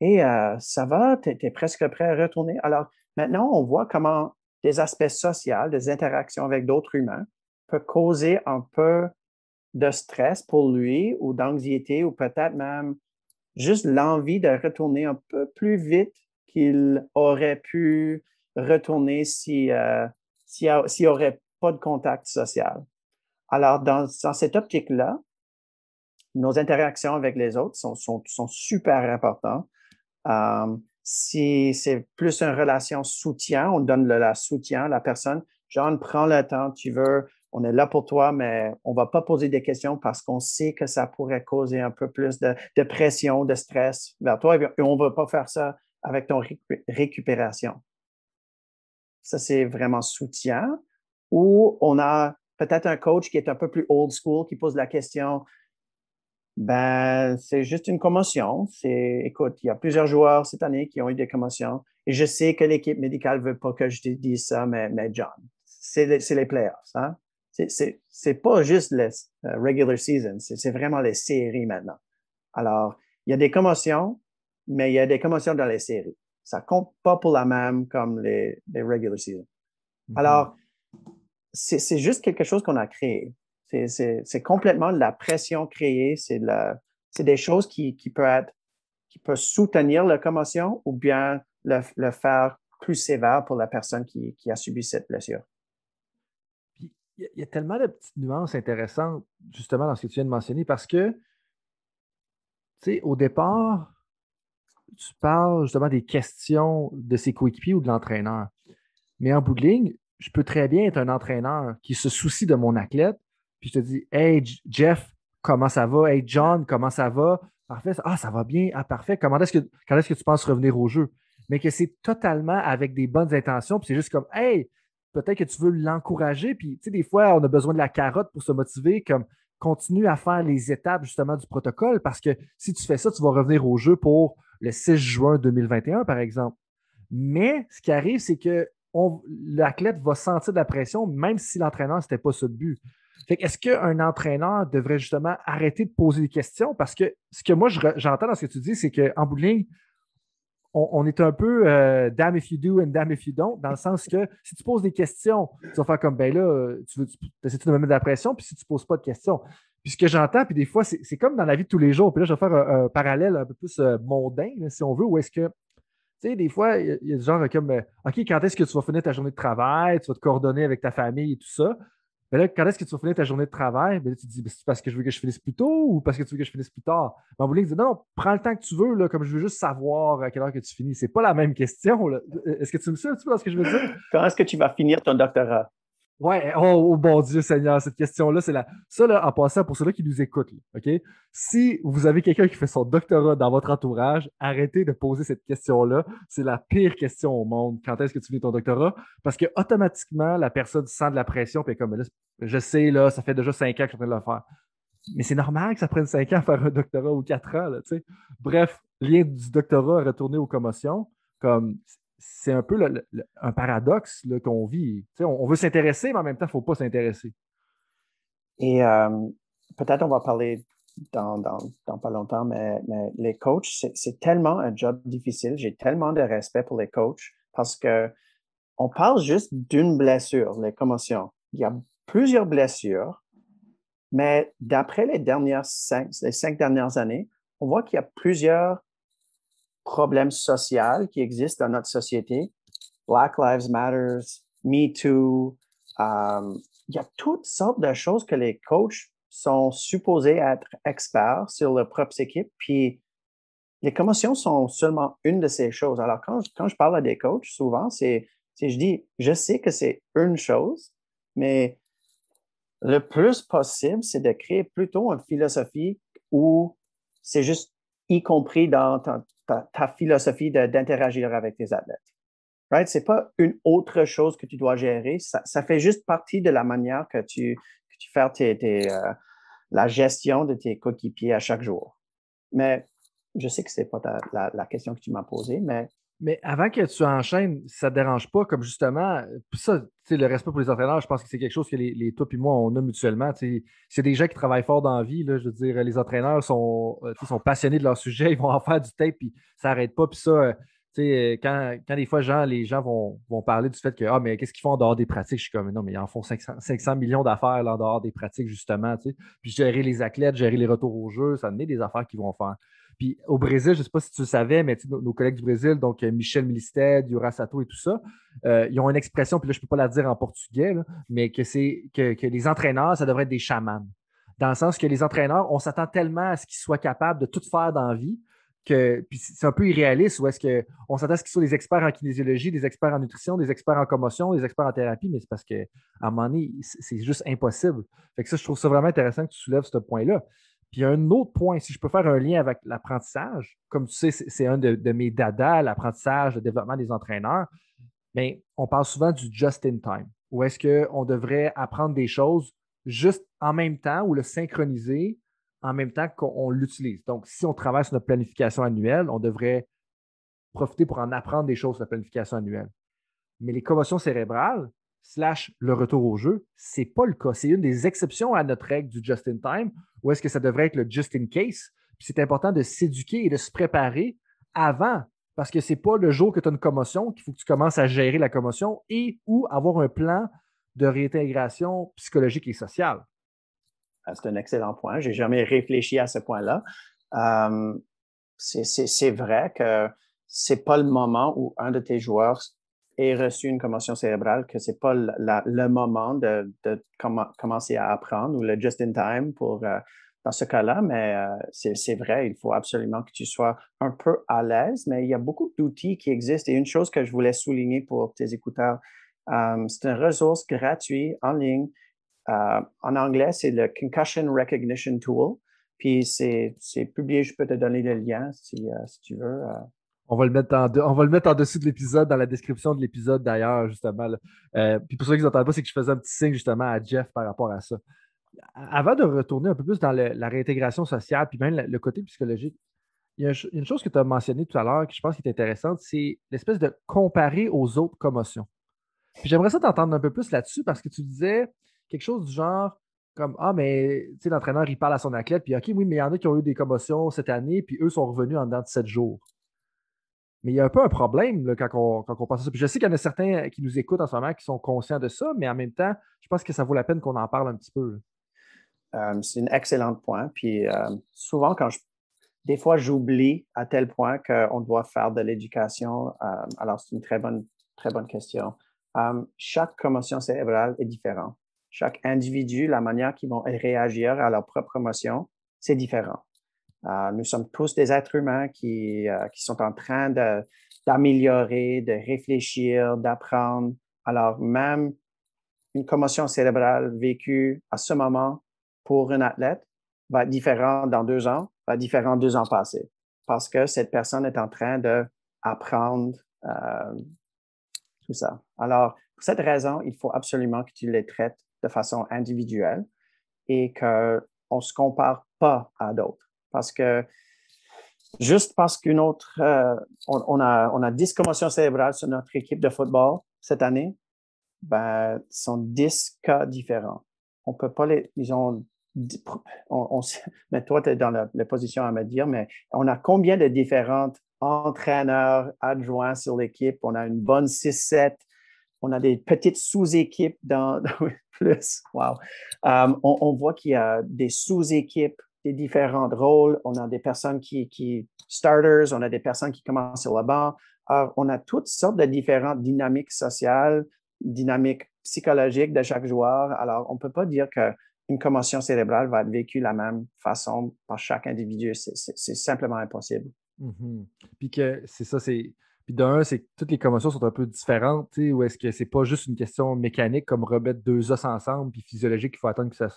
Et euh, ça va, tu es, presque prêt à retourner. Alors maintenant, on voit comment des aspects sociaux, des interactions avec d'autres humains peuvent causer un peu de stress pour lui ou d'anxiété ou peut-être même juste l'envie de retourner un peu plus vite qu'il aurait pu retourner s'il euh, si, n'y aurait pas de contact social. Alors, dans, cette optique-là, nos interactions avec les autres sont, super importantes. Euh, si c'est plus une relation soutien, on donne le soutien à la personne. John, prends le temps, tu veux, on est là pour toi, mais on ne va pas poser des questions parce qu'on sait que ça pourrait causer un peu plus de, pression, de stress vers toi et on ne va pas faire ça avec ton récupération. Ça, c'est vraiment soutien. Ou on a peut-être un coach qui est un peu plus old school, qui pose la question, ben, c'est juste une commotion. Écoute, il y a plusieurs joueurs cette année qui ont eu des commotions et je sais que l'équipe médicale veut pas que je te dise ça, mais, John, c'est les, les playoffs, hein? C'est pas juste le euh, regular season, c'est vraiment les séries maintenant. Alors, il y a des commotions, mais il y a des commotions dans les séries. Ça compte pas pour la même comme les, les regular season. Mm-hmm. Alors, c'est juste quelque chose qu'on a créé. C'est complètement de la pression créée, c'est des choses qui, qui peuvent être, qui soutenir la commotion ou bien le, le faire plus sévère pour la personne qui, qui a subi cette blessure il y, a tellement de petites nuances intéressantes, justement, dans ce que tu viens de mentionner, parce que, tu sais, au départ, tu parles justement des questions de ses coéquipiers ou de l'entraîneur. Mais en bout de ligne, je peux très bien être un entraîneur qui se soucie de mon athlète, puis je te dis Hey, Jeff, comment ça va? Hey, John, comment ça va? Parfait. Ah, ça va bien. Ah, parfait. Comment est-ce que, quand est-ce que tu penses revenir au jeu? Mais que c'est totalement avec des bonnes intentions, puis c'est juste comme Hey, peut-être que tu veux l'encourager. Puis, tu sais, des fois, on a besoin de la carotte pour se motiver, comme continue à faire les étapes justement du protocole, parce que si tu fais ça, tu vas revenir au jeu pour le 6 juin 2021, par exemple. Mais ce qui arrive, c'est que l'athlète va sentir de la pression, même si l'entraîneur, n'était pas ce le but. Est-ce qu'un entraîneur devrait justement arrêter de poser des questions? Parce que ce que moi, j'entends dans ce que tu dis, c'est qu'en bout de ligne, on, est un peu euh, damn if you do and damn if you don't, dans le sens que si tu poses des questions, tu vas faire comme ben là, tu veux tu, de me mettre de la pression, puis si tu ne poses pas de questions. Puis ce que j'entends, puis des fois, c'est comme dans la vie de tous les jours. Puis là, je vais faire un, parallèle un peu plus euh, mondain, si on veut, où est-ce que, tu sais, des fois, il y, a des gens comme euh, OK, quand est-ce que tu vas finir ta journée de travail, tu vas te coordonner avec ta famille et tout ça. Mais là, quand est-ce que tu vas finir ta journée de travail? Ben tu te dis, ben, c'est parce que je veux que je finisse plus tôt ou parce que tu veux que je finisse plus tard? Ben, vous dit, non, non, prends le temps que tu veux, là, comme je veux juste savoir à quelle heure que tu finis. C'est pas la même question. Est-ce que tu me sais un petit peu ce que je veux dire? Quand est-ce que tu vas finir ton doctorat? Ouais, oh, oh, bon Dieu Seigneur, cette question-là, c'est la. Ça, là, en passant, pour ceux-là qui nous écoutent, OK? Si vous avez quelqu'un qui fait son doctorat dans votre entourage, arrêtez de poser cette question-là. C'est la pire question au monde. Quand est-ce que tu finis ton doctorat? Parce que automatiquement, la personne sent de la pression, puis comme là, je sais, là, ça fait déjà cinq ans que je suis en train de le faire. Mais c'est normal que ça prenne cinq ans à faire un doctorat ou quatre ans, là, tu sais. Bref, lien du doctorat à retourner aux commotions, comme c'est un peu un paradoxe qu'on vit. On, veut s'intéresser, mais en même temps, il ne faut pas s'intéresser. Et euh, peut-être on va parler dans, pas longtemps, mais, les coachs, c'est tellement un job difficile. J'ai tellement de respect pour les coachs parce que on parle juste d'une blessure, les commotions. Il y a plusieurs blessures, mais d'après les dernières cinq, les cinq dernières années, on voit qu'il y a plusieurs problèmes sociaux qui existent dans notre société. Black Lives Matter, Me Too. Euh, il y a toutes sortes de choses que les coachs sont supposés être experts sur leur propre équipe. Puis les commotions sont seulement une de ces choses. Alors, quand, quand je parle à des coachs, souvent, c'est, je dis, je sais que c'est une chose, mais le plus possible, c'est de créer plutôt une philosophie où c'est juste y compris dans ta, philosophie d'interagir avec tes athlètes. Right? C'est pas une autre chose que tu dois gérer. Ça, fait juste partie de la manière que tu, fais tes, euh, la gestion de tes coéquipiers à chaque jour. Mais je sais que c'est pas la, la, question que tu m'as posée, mais mais avant que tu enchaînes, ça ne te dérange pas, comme justement, ça, le respect pour les entraîneurs, je pense que c'est quelque chose que les, les toi et moi, on a mutuellement. C'est des gens qui travaillent fort dans la vie. Là, je veux dire, les entraîneurs sont, euh, passionnés de leur sujet, ils vont en faire du tape, puis ça n'arrête pas. Puis ça, euh, quand, quand des fois, les gens vont, parler du fait que, ah, mais qu'est-ce qu'ils font en dehors des pratiques? Je suis comme, non, mais ils en font 500, millions d'affaires en dehors des pratiques, justement. Puis gérer les athlètes, gérer les retours au jeu, ça donne des affaires qu'ils vont faire. Puis au Brésil, je ne sais pas si tu le savais, mais nos, collègues du Brésil, donc euh, Michel Milisted, Yura Sato et tout ça, euh, ils ont une expression, puis là, je ne peux pas la dire en portugais, mais que c'est que, les entraîneurs, ça devrait être des chamans. Dans le sens que les entraîneurs, on s'attend tellement à ce qu'ils soient capables de tout faire dans la vie que c'est un peu irréaliste ou est-ce qu'on s'attend à ce qu'ils soient des experts en kinésiologie, des experts en nutrition, des experts en commotion, des experts en thérapie, mais c'est parce qu'à un moment donné, c'est juste impossible. Fait que ça, je trouve ça vraiment intéressant que tu soulèves ce point-là. Puis un autre point, si je peux faire un lien avec l'apprentissage, comme tu sais, c'est un de, mes dada, l'apprentissage, le développement des entraîneurs, mais on parle souvent du just in time, où est-ce qu'on devrait apprendre des choses juste en même temps ou le synchroniser en même temps qu'on l'utilise. Donc, si on travaille sur notre planification annuelle, on devrait profiter pour en apprendre des choses sur la planification annuelle. Mais les commotions cérébrales, slash le retour au jeu, ce n'est pas le cas. C'est une des exceptions à notre règle du just in time, ou est-ce que ça devrait être le just in case. c'est important de s'éduquer et de se préparer avant, parce que ce n'est pas le jour que tu as une commotion qu'il faut que tu commences à gérer la commotion et ou avoir un plan de réintégration psychologique et sociale. Ah, c'est un excellent point. Je n'ai jamais réfléchi à ce point-là. Euh, c'est vrai que ce n'est pas le moment où un de tes joueurs ait reçu une commotion cérébrale, que ce n'est pas le moment de, commencer à apprendre ou le just in time pour euh, dans ce cas-là, mais euh, c'est vrai, il faut absolument que tu sois un peu à l'aise, mais il y a beaucoup d'outils qui existent. Et une chose que je voulais souligner pour tes écouteurs, c'est une ressource gratuite en ligne euh, en anglais, c'est le Concussion Recognition Tool. Puis c'est publié, je peux te donner le lien si, euh, tu veux. Euh. On va, le mettre en dessous de l'épisode, dans la description de l'épisode d'ailleurs, justement. puis pour ceux qui n'entendent pas, c'est que je faisais un petit signe justement à Jeff par rapport à ça. Avant de retourner un peu plus dans la réintégration sociale, puis même le, côté psychologique, il y, a une chose que tu as mentionnée tout à l'heure qui je pense qui est intéressante, c'est l'espèce de comparer aux autres commotions. j'aimerais ça t'entendre un peu plus là-dessus parce que tu disais, quelque chose du genre comme Ah, mais tu sais, l'entraîneur, il parle à son athlète, puis OK, oui, mais il y en a qui ont eu des commotions cette année, puis eux sont revenus en dedans de sept jours. Mais il y a un peu un problème quand, on, quand on pense à ça. Je sais qu'il y en a certains qui nous écoutent en ce moment qui sont conscients de ça, mais en même temps, je pense que ça vaut la peine qu'on en parle un petit peu. Euh, c'est un excellent point. Puis euh, souvent, quand je. Des fois, j'oublie à tel point qu'on doit faire de l'éducation. Euh, alors, c'est une très bonne, très bonne question. chaque commotion cérébrale est différente chaque individu, la manière qu'ils vont réagir à leur propre émotion, c'est différent. Euh, nous sommes tous des êtres humains qui, euh, qui sont en train d'améliorer, de, réfléchir, d'apprendre. Alors, même une commotion cérébrale vécue à ce moment pour un athlète va être différente dans deux ans, va être différente deux ans passés, parce que cette personne est en train d'apprendre euh, tout ça. Alors, pour cette raison, il faut absolument que tu les traites de façon individuelle et qu'on ne se compare pas à d'autres. Parce que juste parce qu'une autre, euh, on, a, on a 10 commotions cérébrales sur notre équipe de football cette année, ben, ce sont 10 cas différents. On peut pas les, ils ont, on, mais toi, tu es dans la, position à me dire, mais on a combien de différents entraîneurs adjoints sur l'équipe? On a une bonne 6-7 on a des petites sous-équipes dans, plus. Wow. Um, on, voit qu'il y a des sous-équipes, des différents rôles. On a des personnes qui, qui starters, on a des personnes qui commencent sur le banc. Alors, on a toutes sortes de différentes dynamiques sociales, dynamiques psychologiques de chaque joueur. Alors, on ne peut pas dire qu'une commotion cérébrale va être vécue de la même façon par chaque individu. C'est simplement impossible. Mm-hmm. Puis que c'est ça, c'est puis d'un, c'est que toutes les commotions sont un peu différentes, ou est-ce que c'est pas juste une question mécanique comme remettre deux os ensemble, puis physiologique, il faut attendre que ça,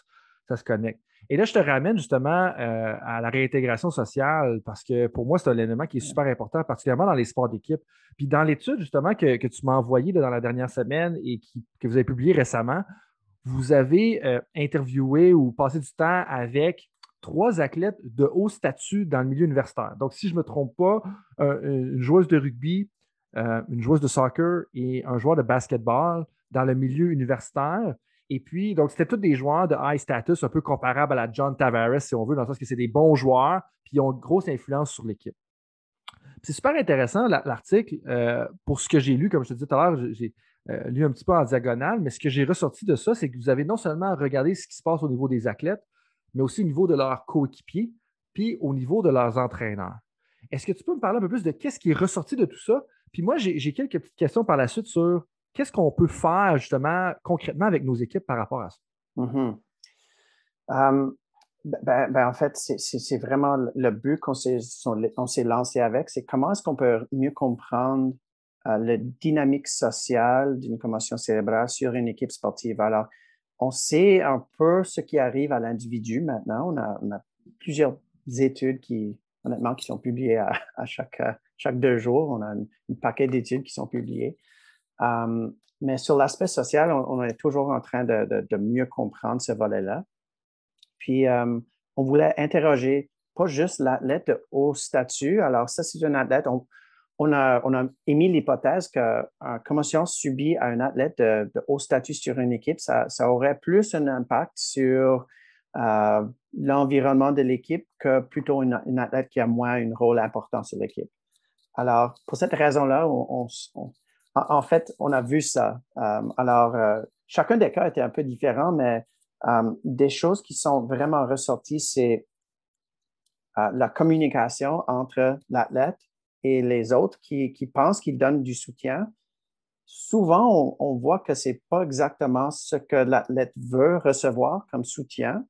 se connecte. Et là, je te ramène justement euh, à la réintégration sociale, parce que pour moi, c'est un élément qui est super important, particulièrement dans les sports d'équipe. Puis dans l'étude, justement, que, tu m'as envoyée dans la dernière semaine et que vous avez publié récemment, vous avez euh, interviewé ou passé du temps avec trois athlètes de haut statut dans le milieu universitaire. Donc, si je ne me trompe pas, une joueuse de rugby, euh, une joueuse de soccer et un joueur de basketball dans le milieu universitaire. Et puis, donc, c'était tous des joueurs de high status, un peu comparables à la John Tavares, si on veut, dans le sens que c'est des bons joueurs, puis ils ont une grosse influence sur l'équipe. C'est super intéressant, l'article. Euh, pour ce que j'ai lu, comme je te disais tout à l'heure, j'ai euh, lu un petit peu en diagonale, mais ce que j'ai ressorti de ça, c'est que vous avez non seulement regardé ce qui se passe au niveau des athlètes, mais aussi au niveau de leurs coéquipiers, puis au niveau de leurs entraîneurs. Est-ce que tu peux me parler un peu plus de qu'est-ce qui est ressorti de tout ça? Puis moi, j'ai quelques petites questions par la suite sur qu'est-ce qu'on peut faire justement concrètement avec nos équipes par rapport à ça? Mm-hmm. Um, ben, ben, en fait, c'est vraiment le but qu'on s'est lancé avec, c'est comment est-ce qu'on peut mieux comprendre euh, la dynamique sociale d'une commotion cérébrale sur une équipe sportive. Alors, on sait un peu ce qui arrive à l'individu maintenant. On a, plusieurs études qui, honnêtement, qui sont publiées à, chaque deux jours. On a un, paquet d'études qui sont publiées. Euh, mais sur l'aspect social, on, est toujours en train de, mieux comprendre ce volet-là. Puis, euh, on voulait interroger pas juste l'athlète de haut statut. Alors, ça, c'est un athlète. On, a, on a émis l'hypothèse qu'une commotion subie à un athlète de, haut statut sur une équipe, ça, aurait plus un impact sur euh, l'environnement de l'équipe que plutôt une, athlète qui a moins un rôle important sur l'équipe. Alors, pour cette raison-là, en fait, on a vu ça. Euh, alors, chacun des cas était un peu différent, mais euh, des choses qui sont vraiment ressorties, c'est euh, la communication entre l'athlète et les autres qui, qui pensent qu'ils donnent du soutien. Souvent, on, voit que c'est pas exactement ce que l'athlète veut recevoir comme soutien,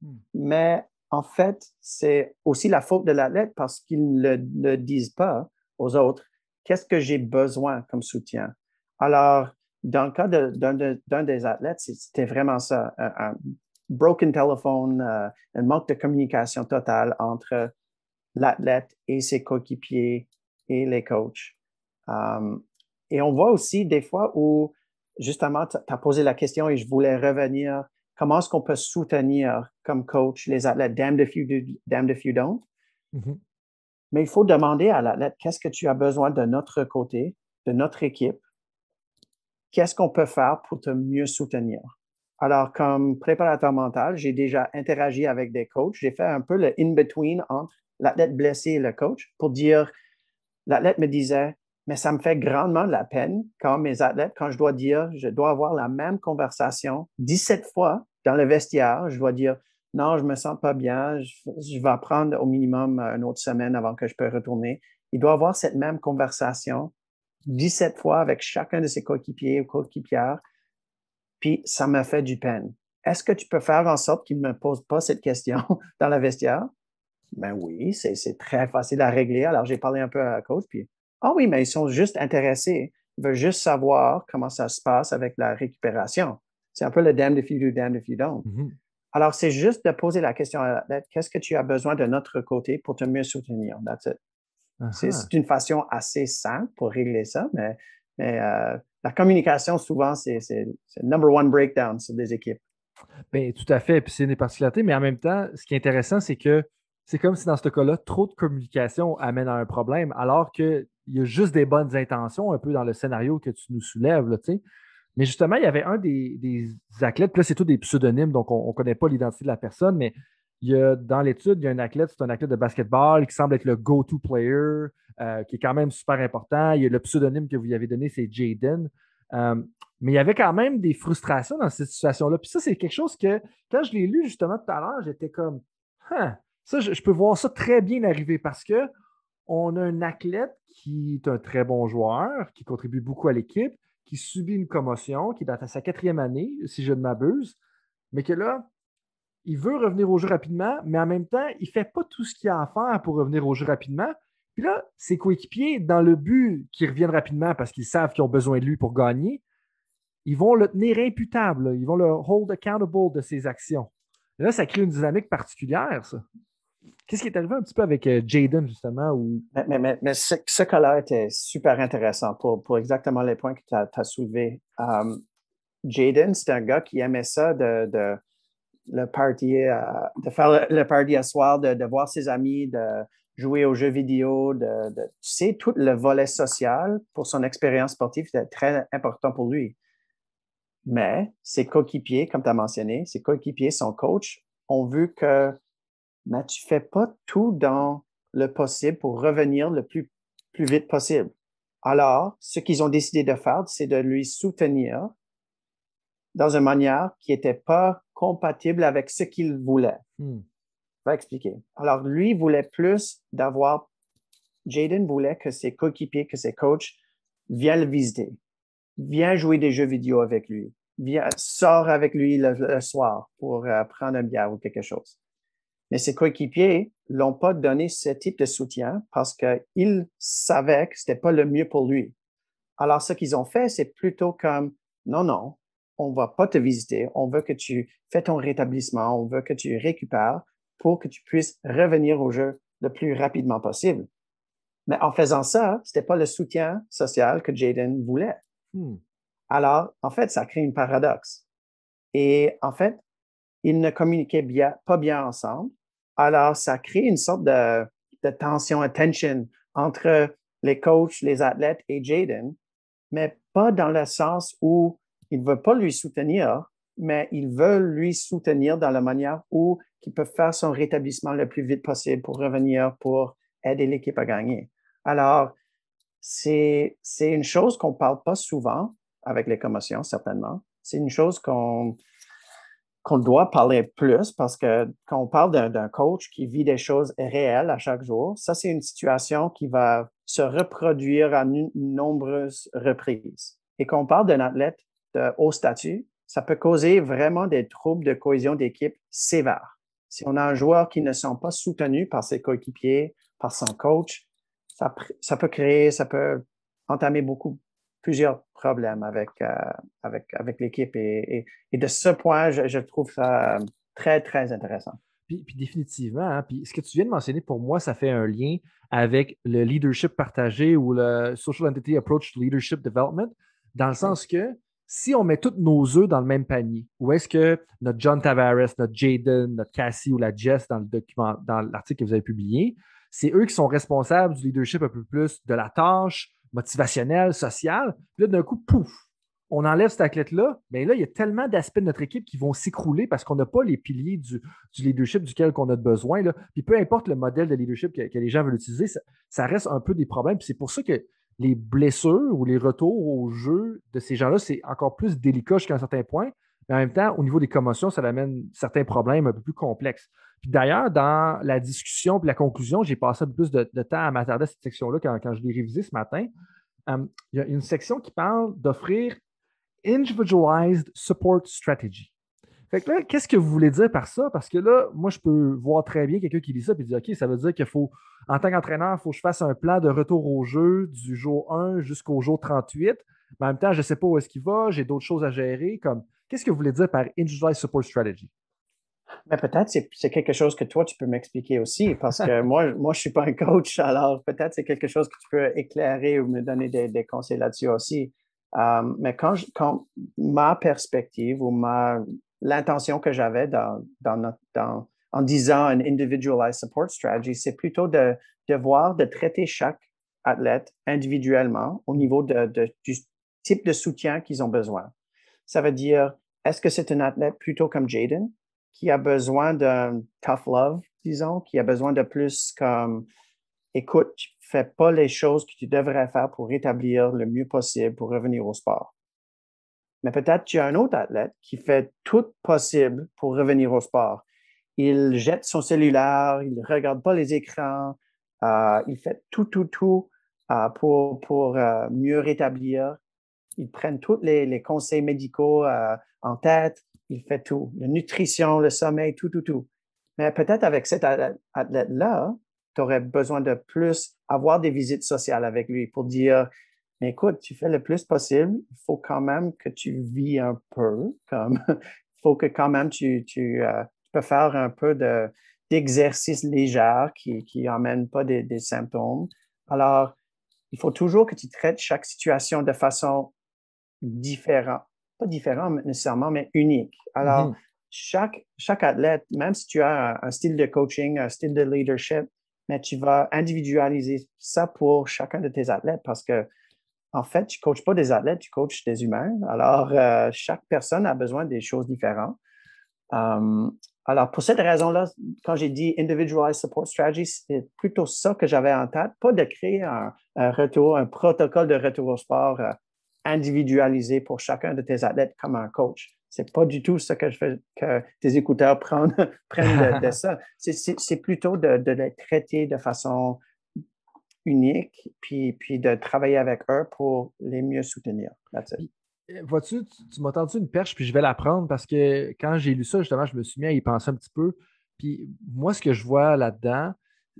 hmm. mais en fait, c'est aussi la faute de l'athlète parce qu'ils ne le disent pas aux autres. Qu'est-ce que j'ai besoin comme soutien? Alors, dans le cas d'un des athlètes, c'était vraiment ça, un, broken telephone, euh, un manque de communication totale entre l'athlète et ses coéquipiers et les coachs. Um, et on voit aussi des fois où, justement, tu as posé la question et je voulais revenir, comment est-ce qu'on peut soutenir comme coach les athlètes, damned if you do, damned if you don't. Mm-hmm. Mais il faut demander à l'athlète, qu'est-ce que tu as besoin de notre côté, de notre équipe, qu'est-ce qu'on peut faire pour te mieux soutenir? Alors, comme préparateur mental, j'ai déjà interagi avec des coachs. J'ai fait un peu le in-between entre l'athlète blessé et le coach pour dire, l'athlète me disait, mais ça me fait grandement de la peine quand mes athlètes, quand je dois dire, je dois avoir la même conversation 17 fois dans le vestiaire, je dois dire, non, je me sens pas bien, je, vais prendre au minimum une autre semaine avant que je peux retourner. Il doit avoir cette même conversation 17 fois avec chacun de ses coéquipiers ou coéquipières, puis ça m'a fait du peine. Est-ce que tu peux faire en sorte qu'il ne me pose pas cette question dans la vestiaire? Ben oui, c'est très facile à régler. Alors, j'ai parlé un peu à la coach, puis, ah oui, mais ils sont juste intéressés. Ils veulent juste savoir comment ça se passe avec la récupération. C'est un peu le damned if you do, damned if you don't. Mm-hmm. Alors, c'est juste de poser la question à la qu'est-ce que tu as besoin de notre côté pour te mieux soutenir? That's it. C'est une façon assez simple pour régler ça, mais, euh, la communication, souvent, c'est le number one breakdown sur des équipes. Bien, tout à fait. Puis c'est une particularités, mais en même temps, ce qui est intéressant, c'est que c'est comme si dans ce cas-là, trop de communication amène à un problème, alors qu'il y a juste des bonnes intentions, un peu dans le scénario que tu nous soulèves. Là, mais justement, il y avait un des, athlètes, puis là, c'est tout des pseudonymes, donc on ne connaît pas l'identité de la personne, mais il y a, dans l'étude, il y a un athlète, c'est un athlète de basketball qui semble être le go-to player, euh, qui est quand même super important. Il y a le pseudonyme que vous lui avez donné, c'est Jaden. Euh, mais il y avait quand même des frustrations dans cette situation-là. Puis ça, c'est quelque chose que, quand je l'ai lu justement tout à l'heure, j'étais comme, ça, je, peux voir ça très bien arriver parce que on a un athlète qui est un très bon joueur, qui contribue beaucoup à l'équipe, qui subit une commotion, qui est dans sa quatrième année, si je ne m'abuse, mais que là, il veut revenir au jeu rapidement, mais en même temps, il ne fait pas tout ce qu'il a à faire pour revenir au jeu rapidement. Puis là, ses coéquipiers, dans le but qu'ils reviennent rapidement parce qu'ils savent qu'ils ont besoin de lui pour gagner, ils vont le tenir imputable. Ils vont le hold accountable de ses actions. Et là, ça crée une dynamique particulière, ça. Qu'est-ce qui est arrivé un petit peu avec euh, Jaden, justement? Mais, ce, cas-là était super intéressant pour, exactement les points que tu as, soulevés. Um, Jaden, c'est un gars qui aimait ça de le party, euh, de faire le, party à soir, de, voir ses amis, de jouer aux jeux vidéo, de, tu sais, tout le volet social pour son expérience sportive, c'était très important pour lui. Mais ses coéquipiers, comme tu as mentionné, ses coéquipiers, son coach, ont vu que mais tu fais pas tout dans le possible pour revenir le plus plus vite possible. Alors, ce qu'ils ont décidé de faire, c'est de lui soutenir dans une manière qui n'était pas compatible avec ce qu'il voulait. Hmm. Je vais expliquer. Alors, lui voulait plus d'avoir, Jaden voulait que ses coéquipiers, que ses coachs viennent le visiter, viens jouer des jeux vidéo avec lui, viens, sors avec lui le, soir pour euh, prendre un bière ou quelque chose. Mais ses coéquipiers l'ont pas donné ce type de soutien parce qu'ils savaient que c'était pas le mieux pour lui. Alors, ce qu'ils ont fait, c'est plutôt comme, non, non, on va pas te visiter, on veut que tu fais ton rétablissement, on veut que tu récupères pour que tu puisses revenir au jeu le plus rapidement possible. Mais en faisant ça, c'était pas le soutien social que Jaden voulait. Hmm. Alors, en fait, ça crée une paradoxe. Et en fait, ils ne communiquaient pas bien ensemble. Alors, ça crée une sorte de, de tension, entre les coachs, les athlètes et Jaden, mais pas dans le sens où ils ne veulent pas lui soutenir, mais ils veulent lui soutenir dans la manière où il peut faire son rétablissement le plus vite possible pour revenir, pour aider l'équipe à gagner. Alors, c'est, c'est une chose qu'on ne parle pas souvent avec les commotions, certainement. C'est une chose qu'on, qu'on doit parler plus parce que quand on parle d'un, coach qui vit des choses réelles à chaque jour, ça, c'est une situation qui va se reproduire à nombreuses reprises. Et quand on parle d'un athlète de haut statut, ça peut causer vraiment des troubles de cohésion d'équipe sévères. Si on a un joueur qui ne se sent pas soutenu par ses coéquipiers, par son coach, ça peut créer, ça peut entamer beaucoup, plusieurs problèmes avec, euh, avec, avec l'équipe. Et, et, de ce point, je, trouve ça très, très intéressant. Puis, puis définitivement, hein, puis ce que tu viens de mentionner, pour moi, ça fait un lien avec le leadership partagé ou le Social Entity Approach to Leadership Development, dans le sens que si on met tous nos œufs dans le même panier, où est-ce que notre John Tavares, notre Jaden, notre Cassie ou la Jess dans le document, dans l'article que vous avez publié, c'est eux qui sont responsables du leadership un peu plus de la tâche, motivationnelle, sociale. Puis là, d'un coup, pouf, on enlève cette athlète-là. Mais là, il y a tellement d'aspects de notre équipe qui vont s'écrouler parce qu'on n'a pas les piliers du, leadership duquel on a besoin. Là. Puis peu importe le modèle de leadership que, les gens veulent utiliser, ça, reste un peu des problèmes. Puis c'est pour ça que les blessures ou les retours au jeu de ces gens-là, c'est encore plus délicat jusqu'à un certain point. Mais en même temps, au niveau des commotions, ça amène certains problèmes un peu plus complexes. Puis d'ailleurs, dans la discussion et la conclusion, j'ai passé un peu plus de, temps à m'attarder à cette section-là quand, je l'ai révisée ce matin. Euh, il y a une section qui parle d'offrir Individualized Support Strategy. Fait que là, qu'est-ce que vous voulez dire par ça? Parce que là, moi, je peux voir très bien quelqu'un qui dit ça et dit OK, ça veut dire qu'il faut, en tant qu'entraîneur, il faut que je fasse un plan de retour au jeu du jour 1 jusqu'au jour 38. Mais en même temps, je ne sais pas où est-ce qu'il va, j'ai d'autres choses à gérer. Qu'est-ce que vous voulez dire par Individualized Support Strategy? Mais peut-être c'est, c'est quelque chose que toi, tu peux m'expliquer aussi, parce que moi, moi, je ne suis pas un coach, alors peut-être c'est quelque chose que tu peux éclairer ou me donner des, conseils là-dessus aussi. Euh, mais quand, ma perspective ou l'intention que j'avais dans, dans, dans, en disant un individualized support strategy, c'est plutôt de, de voir, de traiter chaque athlète individuellement au niveau du type de soutien qu'ils ont besoin. Ça veut dire, est-ce que c'est un athlète plutôt comme Jaden, qui a besoin d'un tough love, disons, qui a besoin de plus comme, écoute, fais pas les choses que tu devrais faire pour rétablir le mieux possible pour revenir au sport. Mais peut-être tu as un autre athlète qui fait tout possible pour revenir au sport. Il jette son cellulaire, il ne regarde pas les écrans, euh, il fait tout, tout, tout euh, pour, pour euh, mieux rétablir ils prennent tous les, conseils médicaux en tête, il fait tout, la nutrition, le sommeil, tout, tout, tout. Mais peut-être avec cet athlète-là, tu aurais besoin de plus avoir des visites sociales avec lui pour dire, mais écoute, tu fais le plus possible, il faut quand même que tu vis un peu, il faut que quand même tu, tu, euh, peux faire un peu de, d'exercice léger qui, n'emmène pas des, des symptômes. Alors, il faut toujours que tu traites chaque situation de façon différent. Pas différent nécessairement, mais unique. Alors, mm-hmm. chaque, chaque athlète, même si tu as un, style de coaching, un style de leadership, mais tu vas individualiser ça pour chacun de tes athlètes parce que, en fait, tu ne coaches pas des athlètes, tu coaches des humains. Alors, euh, chaque personne a besoin des choses différentes. Hum, alors, pour cette raison-là, quand j'ai dit individualized support strategy, c'est plutôt ça que j'avais en tête, pas de créer un, retour, un protocole de retour au sport euh, individualisé pour chacun de tes athlètes comme un coach. C'est pas du tout ce que je fais, que tes écouteurs prennent, de, ça. C'est plutôt de, les traiter de façon unique, puis, de travailler avec eux pour les mieux soutenir. Eh, vois-tu, tu, m'as tendu une perche, puis je vais la prendre parce que quand j'ai lu ça, justement, je me suis mis à y penser un petit peu. Puis moi, ce que je vois là-dedans,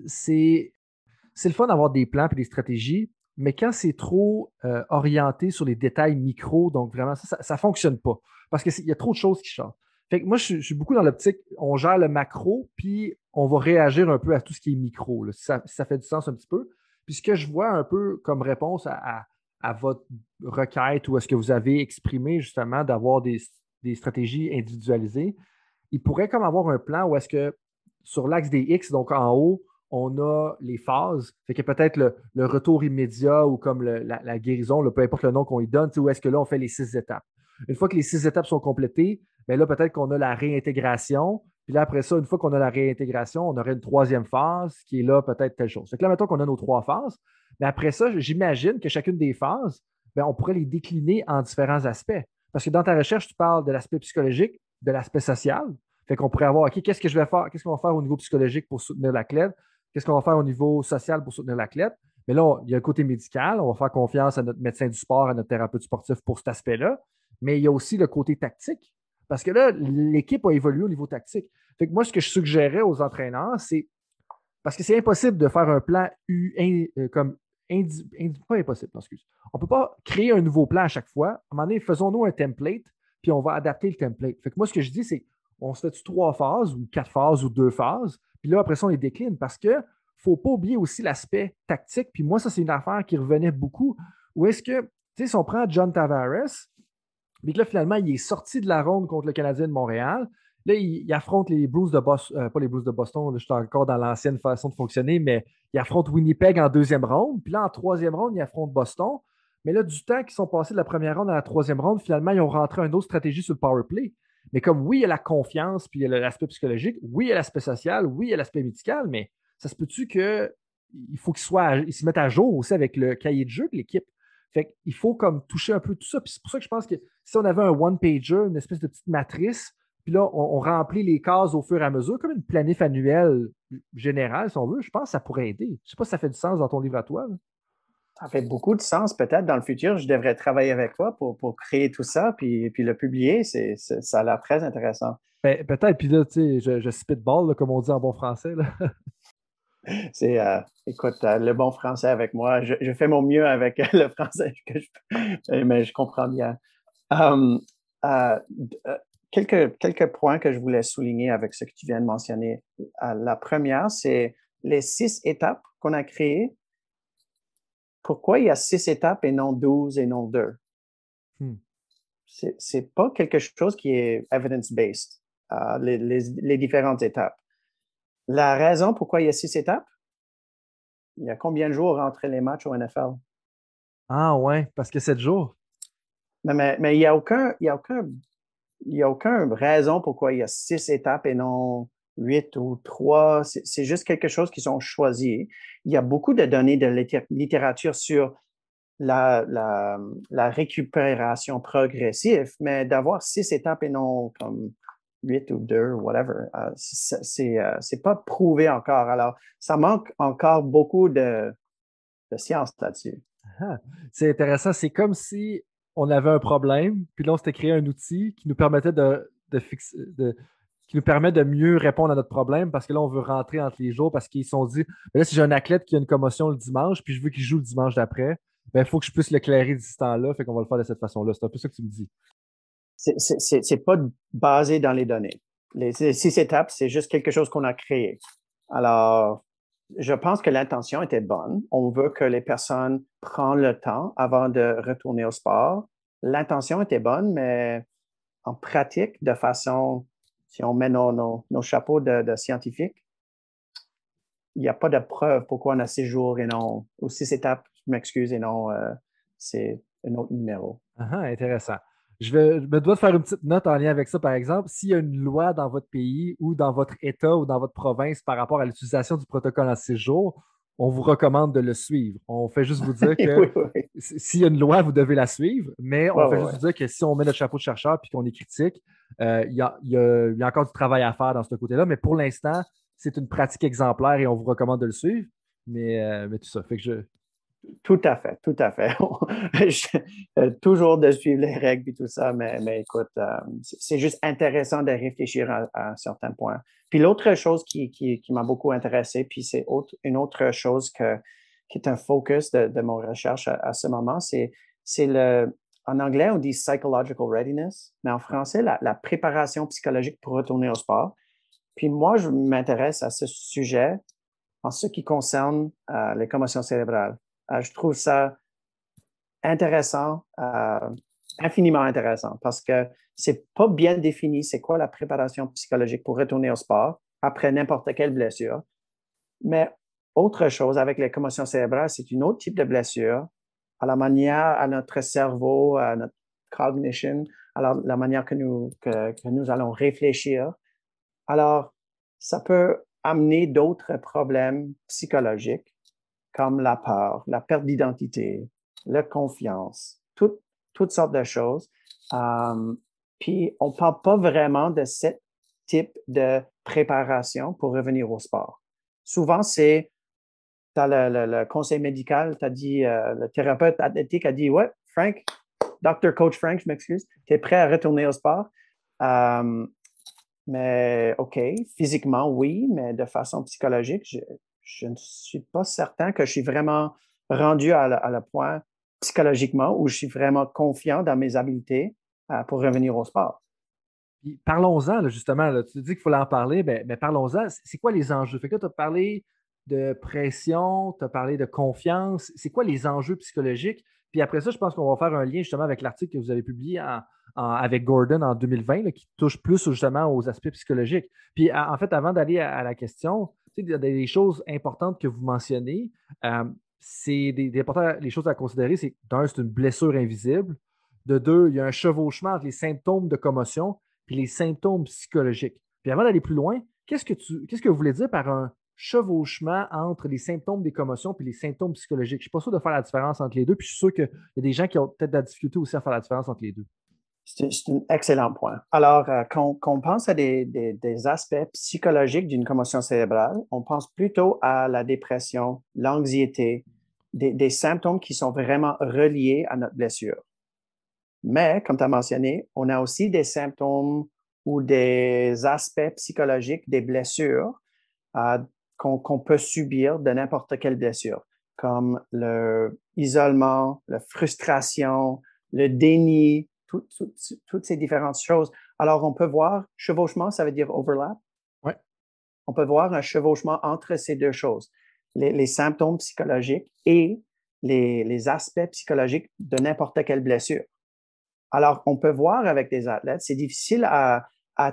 c'est c'est le fun d'avoir des plans et des stratégies, mais quand c'est trop euh, orienté sur les détails micro, donc vraiment, ça ne fonctionne pas parce qu'il y a trop de choses qui changent. Fait que moi, je, suis beaucoup dans l'optique, on gère le macro, puis on va réagir un peu à tout ce qui est micro, si ça, fait du sens un petit peu. Puis ce que je vois un peu comme réponse à à votre requête ou est-ce que vous avez exprimé justement d'avoir des, stratégies individualisées, il pourrait comme avoir un plan où est-ce que sur l'axe des X, donc en haut, on a les phases. Fait que peut-être le, retour immédiat ou comme la, guérison, peu importe le nom qu'on y donne, où est-ce que là, on fait les six étapes. Une fois que les six étapes sont complétées, bien là, peut-être qu'on a la réintégration. Puis là, après ça, une fois qu'on a la réintégration, on aurait une troisième phase qui est là, peut-être telle chose. Que là, mettons qu'on a nos trois phases. Mais après ça, j'imagine que chacune des phases, ben, on pourrait les décliner en différents aspects. Parce que dans ta recherche, tu parles de l'aspect psychologique, de l'aspect social. Fait qu'on pourrait avoir, OK, qu'est-ce que je vais faire? Qu'est-ce qu'on va faire au niveau psychologique pour soutenir l'athlète? Qu'est-ce qu'on va faire au niveau social pour soutenir l'athlète? Mais là, il y a le côté médical. On va faire confiance à notre médecin du sport, à notre thérapeute sportif pour cet aspect-là. Mais il y a aussi le côté tactique. Parce que là, l'équipe a évolué au niveau tactique. Fait que moi, ce que je suggérais aux entraîneurs, c'est parce que c'est impossible de faire un plan U, euh, comme pas impossible, excuse. On ne peut pas créer un nouveau plan à chaque fois. À un moment donné, faisons-nous un template, puis on va adapter le template. Fait que moi, ce que je dis, c'est on se fait trois phases, ou quatre phases, ou deux phases, puis là, après ça, on les décline parce que faut pas oublier aussi l'aspect tactique. Puis moi, ça, c'est une affaire qui revenait beaucoup. Où est-ce que, tu sais, si on prend John Tavares, mais que là, finalement, il est sorti de la ronde contre le Canadien de Montréal, Là, il, affronte les Blues de Boston, euh, pas les Blues de Boston, je suis encore dans l'ancienne façon de fonctionner, mais il affronte Winnipeg en deuxième ronde. Puis là, en troisième ronde, il affronte Boston. Mais là, du temps qu'ils sont passés de la première ronde à la troisième ronde, finalement, ils ont rentré une autre stratégie sur le power play. Mais comme oui, il y a la confiance, puis il y a l'aspect psychologique, oui, il y a l'aspect social, oui, il y a l'aspect médical, mais ça se peut-tu qu'il faut qu'ils se mettent à jour aussi avec le cahier de jeu de l'équipe? Fait qu'il faut comme toucher un peu tout ça. Puis c'est pour ça que je pense que si on avait un one-pager, une espèce de petite matrice puis là, on, remplit les cases au fur et à mesure, comme une planif annuelle générale, si on veut. Je pense que ça pourrait aider. Je ne sais pas si ça fait du sens dans ton livre à toi. Ça fait beaucoup de sens. Peut-être dans le futur, je devrais travailler avec toi pour, créer tout ça, puis, puis le publier. C'est, ça a l'air très intéressant. Ben, peut-être. Puis là, tu sais, je, je spitball, comme on dit en bon français. c'est, euh, écoute, euh, le bon français avec moi. Je, fais mon mieux avec le français que je peux, mais je comprends bien. Um, euh, quelques, points que je voulais souligner avec ce que tu viens de mentionner. Euh, la première, c'est les six étapes qu'on a créées. Pourquoi il y a six étapes et non douze et non deux? Hmm. Ce C'est pas quelque chose qui est evidence-based, euh, les, différentes étapes. La raison pourquoi il y a six étapes, il y a combien de jours entre les matchs au NFL? Ah ouais, parce que sept jours. Mais, mais, il n'y a aucun, il y a aucun il n'y a aucune raison pourquoi il y a six étapes et non huit ou trois. C'est juste quelque chose qui sont choisis. Il y a beaucoup de données de littérature sur la, récupération progressive, mais d'avoir six étapes et non comme huit ou deux, whatever, euh, c'est euh, c'est pas prouvé encore. Alors, ça manque encore beaucoup de, de science là-dessus. Ah, c'est intéressant. C'est comme si on avait un problème, puis là, on s'était créé un outil qui nous permettait de, fixer. Qui nous permet de mieux répondre à notre problème parce que là, on veut rentrer entre les jours parce qu'ils se sont dit ben là, si j'ai un athlète qui a une commotion le dimanche, puis je veux qu'il joue le dimanche d'après, ben, il faut que je puisse l'éclairer d'ici temps-là, fait qu'on va le faire de cette façon-là. C'est un peu ça que tu me dis. C'est pas basé dans les données. Les six étapes, c'est juste quelque chose qu'on a créé. Alors, je pense que l'intention était bonne. On veut que les personnes prennent le temps avant de retourner au sport. L'intention était bonne, mais en pratique, de façon, si on met nos, chapeaux de, scientifiques, il n'y a pas de preuve pourquoi on a six jours et non, ou six étapes, je m'excuse, et non, euh, c'est un autre numéro. Ah, intéressant. je, me dois de faire une petite note en lien avec ça, par exemple. S'il y a une loi dans votre pays ou dans votre État ou dans votre province par rapport à l'utilisation du protocole en séjour, on vous recommande de le suivre. On fait juste vous dire que s'il y a une loi, vous devez la suivre, mais on fait juste vous dire que si on met notre chapeau de chercheur et qu'on est critique, euh, il y, a, encore du travail à faire dans ce côté-là. Mais pour l'instant, c'est une pratique exemplaire et on vous recommande de le suivre. Mais, euh, mais tout ça. Fait que je, tout à fait, tout à fait. Euh, toujours de suivre les règles et tout ça, mais, mais écoute, euh, c'est juste intéressant de réfléchir à, un certain point. Puis l'autre chose qui, qui, m'a beaucoup intéressé, puis c'est autre, une autre chose que, qui est un focus de, mon recherche à, ce moment, c'est, le, en anglais, on dit psychological readiness, mais en français, la, la préparation psychologique pour retourner au sport. Puis moi, je m'intéresse à ce sujet en ce qui concerne euh, les commotions cérébrales. Euh, je trouve ça intéressant, euh, infiniment intéressant, parce que c'est pas bien défini c'est quoi la préparation psychologique pour retourner au sport après n'importe quelle blessure. Mais autre chose avec les commotions cérébrales, c'est une autre type de blessure à la manière, à notre cerveau, à notre cognition, à la, manière que nous, que nous allons réfléchir. Alors, ça peut amener d'autres problèmes psychologiques comme la peur, la perte d'identité, la confiance, toutes sortes de choses. Um, puis on ne parle pas vraiment de ce type de préparation pour revenir au sport. Souvent, c'est, le, conseil médical, tu as dit, euh, le thérapeute athlétique a dit, ouais, Frank, Dr. Coach Frank, je m'excuse, tu es prêt à retourner au sport? Um, mais OK, physiquement, oui, mais de façon psychologique, je, je ne suis pas certain que je suis vraiment rendu à, le point psychologiquement où je suis vraiment confiant dans mes habiletés euh, pour revenir au sport. Parlons-en, justement. tu dis qu'il faut en parler, mais, ben, ben, parlons-en. C'est quoi les enjeux? Fait que tu as parlé de pression, tu as parlé de confiance. C'est quoi les enjeux psychologiques? Puis après ça, je pense qu'on va faire un lien justement avec l'article que vous avez publié avec Gordon en 2020, qui touche plus justement aux aspects psychologiques. Puis en fait, avant d'aller à, la question, il y a des choses importantes que vous mentionnez. Euh, c'est des, les choses à considérer, c'est d'un, c'est une blessure invisible. De deux, il y a un chevauchement entre les symptômes de commotion et les symptômes psychologiques. Puis avant d'aller plus loin, qu'est-ce que tu qu'est-ce que vous voulez dire par un chevauchement entre les symptômes des commotions et les symptômes psychologiques? Je ne suis pas sûr de faire la différence entre les deux, puis je suis sûr qu'il y a des gens qui ont peut-être de la difficulté aussi à faire la différence entre les deux. C'est un excellent point. Alors, euh, quand, on pense à des, aspects psychologiques d'une commotion cérébrale, on pense plutôt à la dépression, l'anxiété, des, symptômes qui sont vraiment reliés à notre blessure. Mais, comme tu as mentionné, on a aussi des symptômes ou des aspects psychologiques des blessures euh, qu'on peut subir de n'importe quelle blessure, comme l'isolement, la frustration, le déni, toutes ces différentes choses. Alors, on peut voir chevauchement, ça veut dire overlap. Ouais. On peut voir un chevauchement entre ces deux choses, les, symptômes psychologiques et les, aspects psychologiques de n'importe quelle blessure. Alors, on peut voir avec des athlètes, c'est difficile à,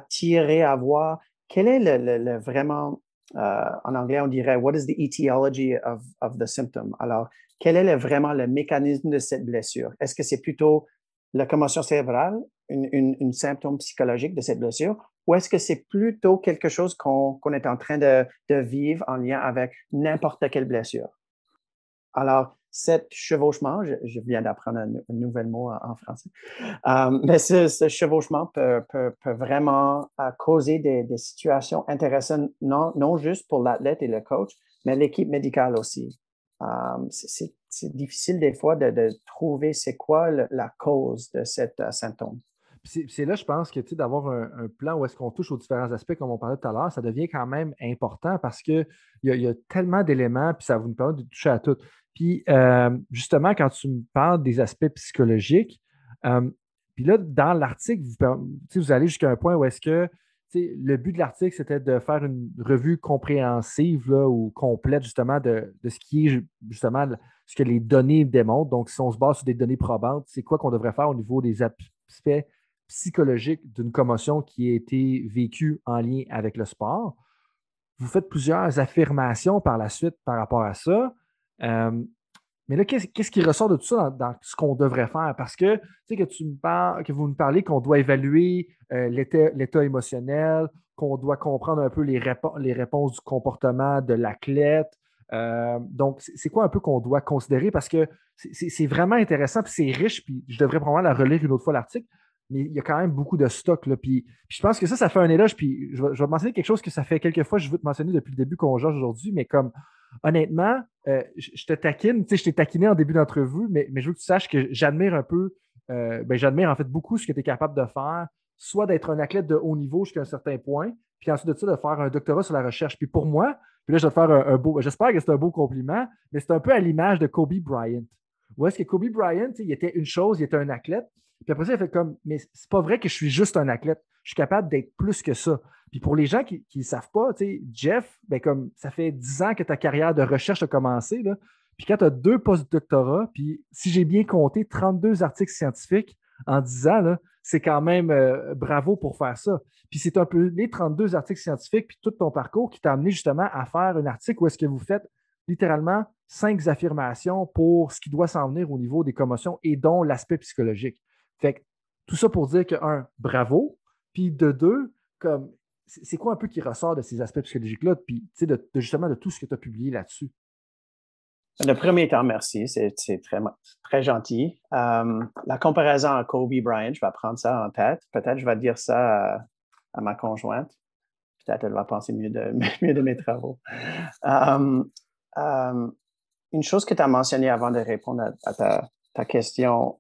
tirer, à voir quel est le, vraiment, euh, en anglais, on dirait, what is the etiology of, of the symptom? Alors, quel est vraiment le mécanisme de cette blessure? Est-ce que c'est plutôt la commotion cérébrale, une, symptôme psychologique de cette blessure, ou est-ce que c'est plutôt quelque chose qu'on est en train de, vivre en lien avec n'importe quelle blessure? Alors, cet chevauchement, je, viens d'apprendre un, nouvel mot en, français, euh, mais ce, chevauchement peut, vraiment euh, causer des, situations intéressantes, non, juste pour l'athlète et le coach, mais l'équipe médicale aussi. Euh, c'est difficile des fois de, trouver c'est quoi la cause de cet euh, symptôme. C'est là, je pense que d'avoir un, plan où est-ce qu'on touche aux différents aspects, comme on parlait tout à l'heure, ça devient quand même important parce qu'il y, a, y a tellement d'éléments, puis ça vous permet de toucher à tout. Puis euh, justement, quand tu me parles des aspects psychologiques, euh, puis là, dans l'article, vous, vous allez jusqu'à un point où est-ce que le but de l'article, c'était de faire une revue compréhensive ou complète justement de, ce qui est justement ce que les données démontrent. Donc, si on se base sur des données probantes, c'est quoi qu'on devrait faire au niveau des aspects psychologiques d'une commotion qui a été vécue en lien avec le sport? Vous faites plusieurs affirmations par la suite par rapport à ça. Euh, Mais là, qu'est-ce qui ressort de tout ça dans, ce qu'on devrait faire? Parce que, tu sais, que tu me parles, que vous me parlez qu'on doit évaluer euh, l'état émotionnel, qu'on doit comprendre un peu les, réponses du comportement de l'athlète. Euh, donc, c'est quoi un peu qu'on doit considérer? Parce que c'est vraiment intéressant, puis c'est riche, puis je devrais probablement la relire une autre fois l'article, mais il y a quand même beaucoup de stock. Là, puis, je pense que ça, ça fait un éloge. Puis je vais, mentionner quelque chose que ça fait quelques fois, je veux te mentionner depuis le début qu'on jase aujourd'hui, mais comme honnêtement, euh, je, te taquine, tu sais, je t'ai taquiné en début d'entrevue, mais, mais, je veux que tu saches que j'admire un peu, euh, ben, j'admire en fait beaucoup ce que tu es capable de faire, soit d'être un athlète de haut niveau jusqu'à un certain point, puis ensuite de ça, de faire un doctorat sur la recherche. Puis pour moi, puis là, je vais te faire un, beau, j'espère que c'est un beau compliment, mais c'est un peu à l'image de Kobe Bryant. Où est-ce que Kobe Bryant, il était une chose, il était un athlète, puis après ça, il fait comme, mais c'est pas vrai que je suis juste un athlète. Je suis capable d'être plus que ça. Puis pour les gens qui ne savent pas, Jeff, ben comme ça fait 10 ans que ta carrière de recherche a commencé. Puis quand tu as deux post-doctorats, puis si j'ai bien compté, 32 articles scientifiques en 10 ans, c'est quand même euh, bravo pour faire ça. Puis c'est un peu les 32 articles scientifiques, puis tout ton parcours qui t'a amené justement à faire un article où est-ce que vous faites littéralement cinq affirmations pour ce qui doit s'en venir au niveau des commotions et dont l'aspect psychologique. Fait que tout ça pour dire que, un, bravo, puis de deux, comme c'est quoi un peu qui ressort de ces aspects psychologiques-là, puis de, justement de tout ce que tu as publié là-dessus? Le premier temps, merci, c'est très, très gentil. Euh, la comparaison à Kobe Bryant, je vais prendre ça en tête. Peut-être je vais dire ça à, ma conjointe. Peut-être elle va penser mieux de, mieux de mes travaux. Euh, euh, une chose que tu as mentionnée avant de répondre à, ta, question,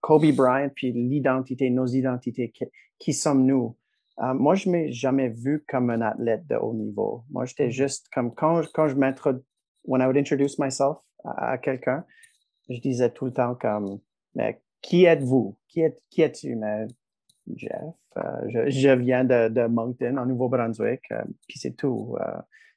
Kobe Bryant, puis l'identité, nos identités, qui, sommes-nous? Euh, moi, je ne m'ai jamais vu comme un athlète de haut niveau. Moi, j'étais mm-hmm. juste comme quand, quand je m'introduis, when I would introduce myself à, quelqu'un, je disais tout le temps comme, mais qui êtes-vous? Qui, es, qui es-tu? Mais Jeff, euh, je, viens de, de Moncton, en Nouveau-Brunswick, euh, puis c'est tout.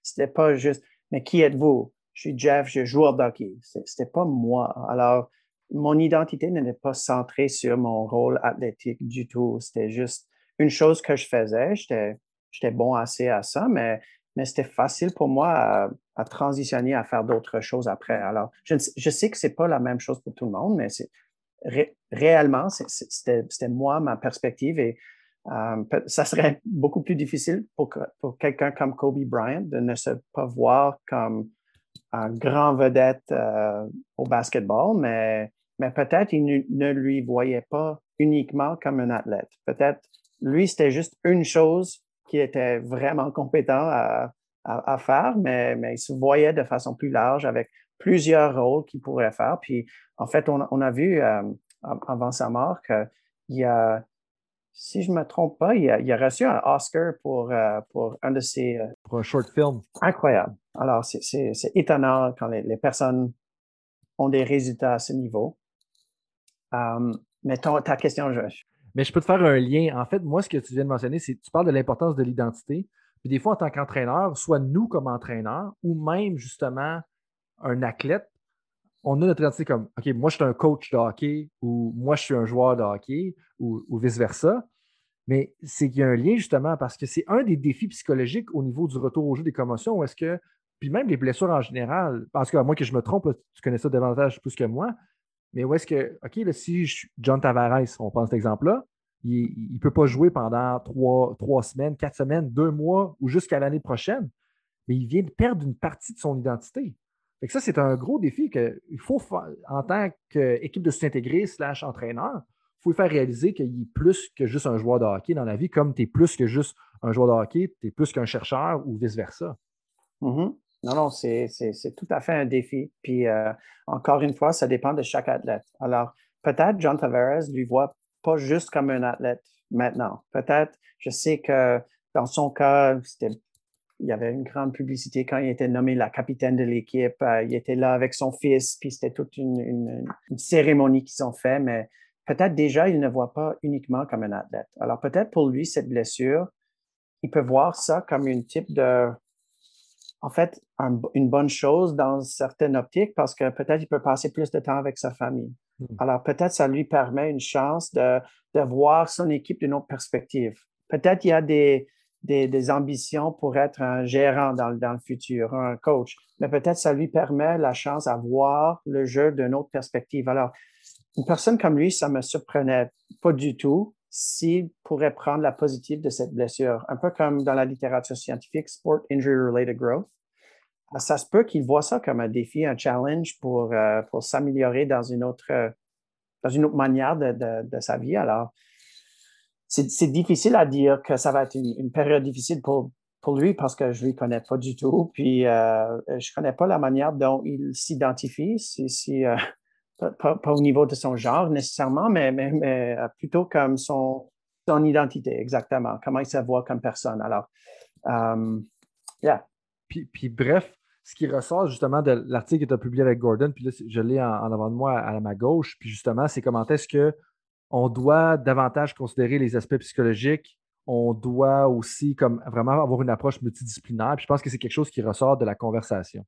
c'était pas juste, mais qui êtes-vous? Je suis Jeff, je joue au hockey. C'était pas moi. Alors, mon identité n'était pas centrée sur mon rôle athlétique du tout. C'était juste une chose que je faisais. J'étais bon assez à ça, mais, mais c'était facile pour moi à, transitionner à faire d'autres choses après. Alors, je, je sais que c'est pas la même chose pour tout le monde, mais c'est réellement, c'était moi, ma perspective et euh, ça serait beaucoup plus difficile pour, pour quelqu'un comme Kobe Bryant de ne se pas voir comme un grand vedette euh, au basketball, mais mais peut-être il ne, lui voyait pas uniquement comme un athlète. Peut-être lui, c'était juste une chose qui était vraiment compétent à, faire, mais, mais, il se voyait de façon plus large avec plusieurs rôles qu'il pourrait faire. Puis, en fait, on, a vu euh, avant sa mort qu'il a, si je ne me trompe pas, il a, reçu un Oscar pour, euh, pour un de ses... Euh, pour un short film. Incroyable. Alors, c'est étonnant quand les, les personnes ont des résultats à ce niveau. Euh, mais ta question, je... Mais je peux te faire un lien. En fait, moi, ce que tu viens de mentionner, c'est que tu parles de l'importance de l'identité. Puis des fois, en tant qu'entraîneur, soit nous comme entraîneurs, ou même justement un athlète, on a notre identité comme OK, moi, je suis un coach de hockey, ou moi, je suis un joueur de hockey, ou, vice-versa. Mais c'est qu'il y a un lien justement parce que c'est un des défis psychologiques au niveau du retour au jeu des commotions où est-ce que, puis même les blessures en général, parce que à moins que je me trompe, tu connais ça davantage plus que moi, mais où est-ce que, OK, si John Tavares, on prend cet exemple-là, il ne peut pas jouer pendant trois, trois, semaines, quatre semaines, deux mois ou jusqu'à l'année prochaine, mais il vient de perdre une partie de son identité. Fait que ça, c'est un gros défi qu'il faut, en tant qu'équipe de s'intégrer slash entraîneur, il faut lui faire réaliser qu'il est plus que juste un joueur de hockey dans la vie, comme tu es plus que juste un joueur de hockey, tu es plus qu'un chercheur ou vice-versa. Mm-hmm. Non, non, c'est tout à fait un défi. Puis, euh, encore une fois, ça dépend de chaque athlète. Alors, peut-être John Tavares lui voit pas juste comme un athlète maintenant. Peut-être, je sais que dans son cas, il y avait une grande publicité quand il était nommé la capitaine de l'équipe. Euh, il était là avec son fils, puis c'était toute une, une, une cérémonie qu'ils ont fait, mais peut-être déjà, il ne voit pas uniquement comme un athlète. Alors, peut-être pour lui, cette blessure, il peut voir ça comme une type de en fait une bonne chose dans certaines optiques parce que peut-être il peut passer plus de temps avec sa famille. Hmm. Alors peut-être ça lui permet une chance de, de voir son équipe d'une autre perspective. Peut-être il y a des, des, ambitions pour être un gérant dans, dans, le futur, un coach, mais peut-être ça lui permet la chance à voir le jeu d'une autre perspective. Alors, une personne comme lui, ça me surprenait pas du tout s'il pourrait prendre la positive de cette blessure, un peu comme dans la littérature scientifique, Sport Injury Related Growth. Ça se peut qu'il voit ça comme un défi, un challenge pour, euh, pour s'améliorer dans une autre dans une autre manière de, de, sa vie. Alors, c'est difficile à dire que ça va être une, période difficile pour, pour lui parce que je ne lui connais pas du tout. Puis, euh, je ne connais pas la manière dont il s'identifie. Si, euh, pas, au niveau de son genre nécessairement, mais, euh, plutôt comme son, son identité, exactement. Comment il se voit comme personne. Alors, um, yeah. Puis, puis, bref, ce qui ressort justement de l'article que tu as publié avec Gordon, puis là, je l'ai en, avant de moi à, ma gauche, puis justement, c'est comment est-ce qu'on doit davantage considérer les aspects psychologiques, on doit aussi comme vraiment avoir une approche multidisciplinaire, puis je pense que c'est quelque chose qui ressort de la conversation.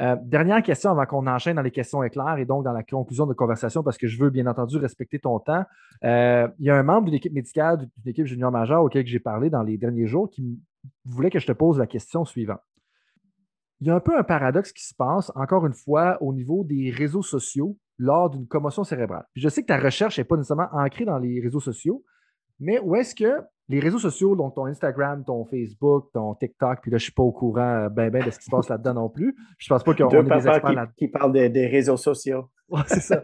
Euh, dernière question avant qu'on enchaîne dans les questions éclairs et donc dans la conclusion de conversation, parce que je veux bien entendu respecter ton temps. Euh, il y a un membre d'une équipe médicale, d'une équipe junior majeure auquel j'ai parlé dans les derniers jours qui voulait que je te pose la question suivante il y a un peu un paradoxe qui se passe, encore une fois, au niveau des réseaux sociaux lors d'une commotion cérébrale. je sais que ta recherche n'est pas nécessairement ancrée dans les réseaux sociaux, mais où est-ce que les réseaux sociaux, donc ton Instagram, ton Facebook, ton TikTok, puis là, je ne suis pas au courant ben, ben de ce qui se passe là-dedans non plus. Je pense pas qu'on est des experts qui, qui parlent des, réseaux sociaux. c'est ça.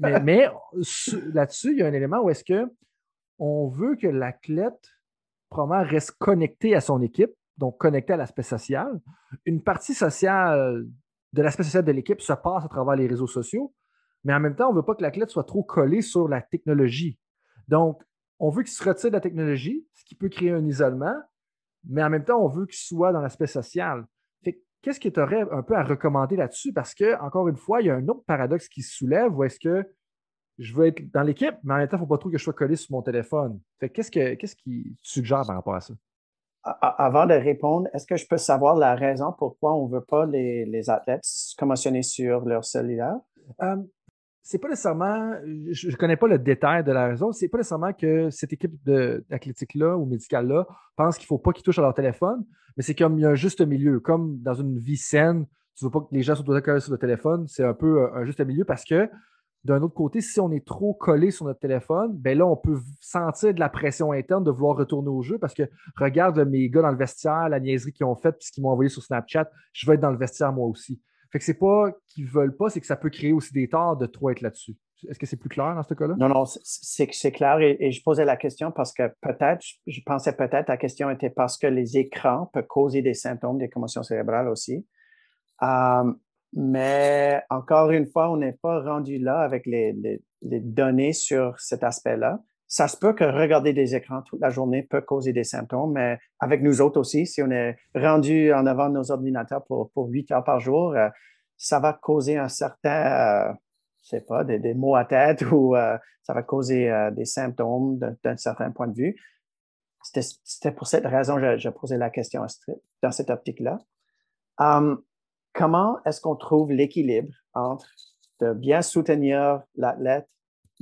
mais, là-dessus, il y a un élément où est-ce que on veut que l'athlète probablement reste connecté à son équipe, donc connecté à l'aspect social. Une partie sociale de l'aspect social de l'équipe se passe à travers les réseaux sociaux, mais en même temps, on ne veut pas que l'athlète soit trop collé sur la technologie. Donc, on veut qu'il se retire de la technologie, ce qui peut créer un isolement, mais en même temps, on veut qu'il soit dans l'aspect social. Qu'est-ce que tu aurais un peu à recommander là-dessus? Parce que, encore une fois, il y a un autre paradoxe qui se soulève où est-ce que je veux être dans l'équipe, mais en même temps, il ne faut pas trop que je sois collé sur mon téléphone. qu'est-ce, que, qu'est-ce qui suggère par rapport à ça? avant de répondre, est-ce que je peux savoir la raison pourquoi on ne veut pas les, les athlètes commotionner sur leur cellulaire? Euh, c'est pas nécessairement, je ne connais pas le détail de la raison, c'est pas nécessairement que cette équipe d'athlétique-là ou médicale-là pense qu'il ne faut pas qu'ils touchent à leur téléphone, mais c'est comme il y a un juste milieu. Comme dans une vie saine, tu ne veux pas que les gens soient sur le téléphone, c'est un peu un juste milieu parce que d'un autre côté, si on est trop collé sur notre téléphone, ben là, on peut sentir de la pression interne de vouloir retourner au jeu parce que regarde mes gars dans le vestiaire, la niaiserie qu'ils ont faite, puis ce qu'ils m'ont envoyé sur Snapchat, je veux être dans le vestiaire moi aussi. Fait que c'est pas qu'ils veulent pas, c'est que ça peut créer aussi des torts de trop être là-dessus. Est-ce que c'est plus clair dans ce cas-là? Non, non, c'est clair et, je posais la question parce que peut-être, je pensais peut-être la question était parce que les écrans peuvent causer des symptômes des commotions cérébrales aussi. Euh, mais encore une fois, on n'est pas rendu là avec les, les, données sur cet aspect-là. Ça se peut que regarder des écrans toute la journée peut causer des symptômes, mais avec nous autres aussi, si on est rendu en avant de nos ordinateurs pour, pour 8 heures par jour, euh, ça va causer un certain, euh, je sais pas, des, des, maux à tête ou euh, ça va causer euh, des symptômes d'un certain point de vue. C'était pour cette raison que j'ai posé la question dans cette optique-là. Um, comment est-ce qu'on trouve l'équilibre entre bien soutenir l'athlète,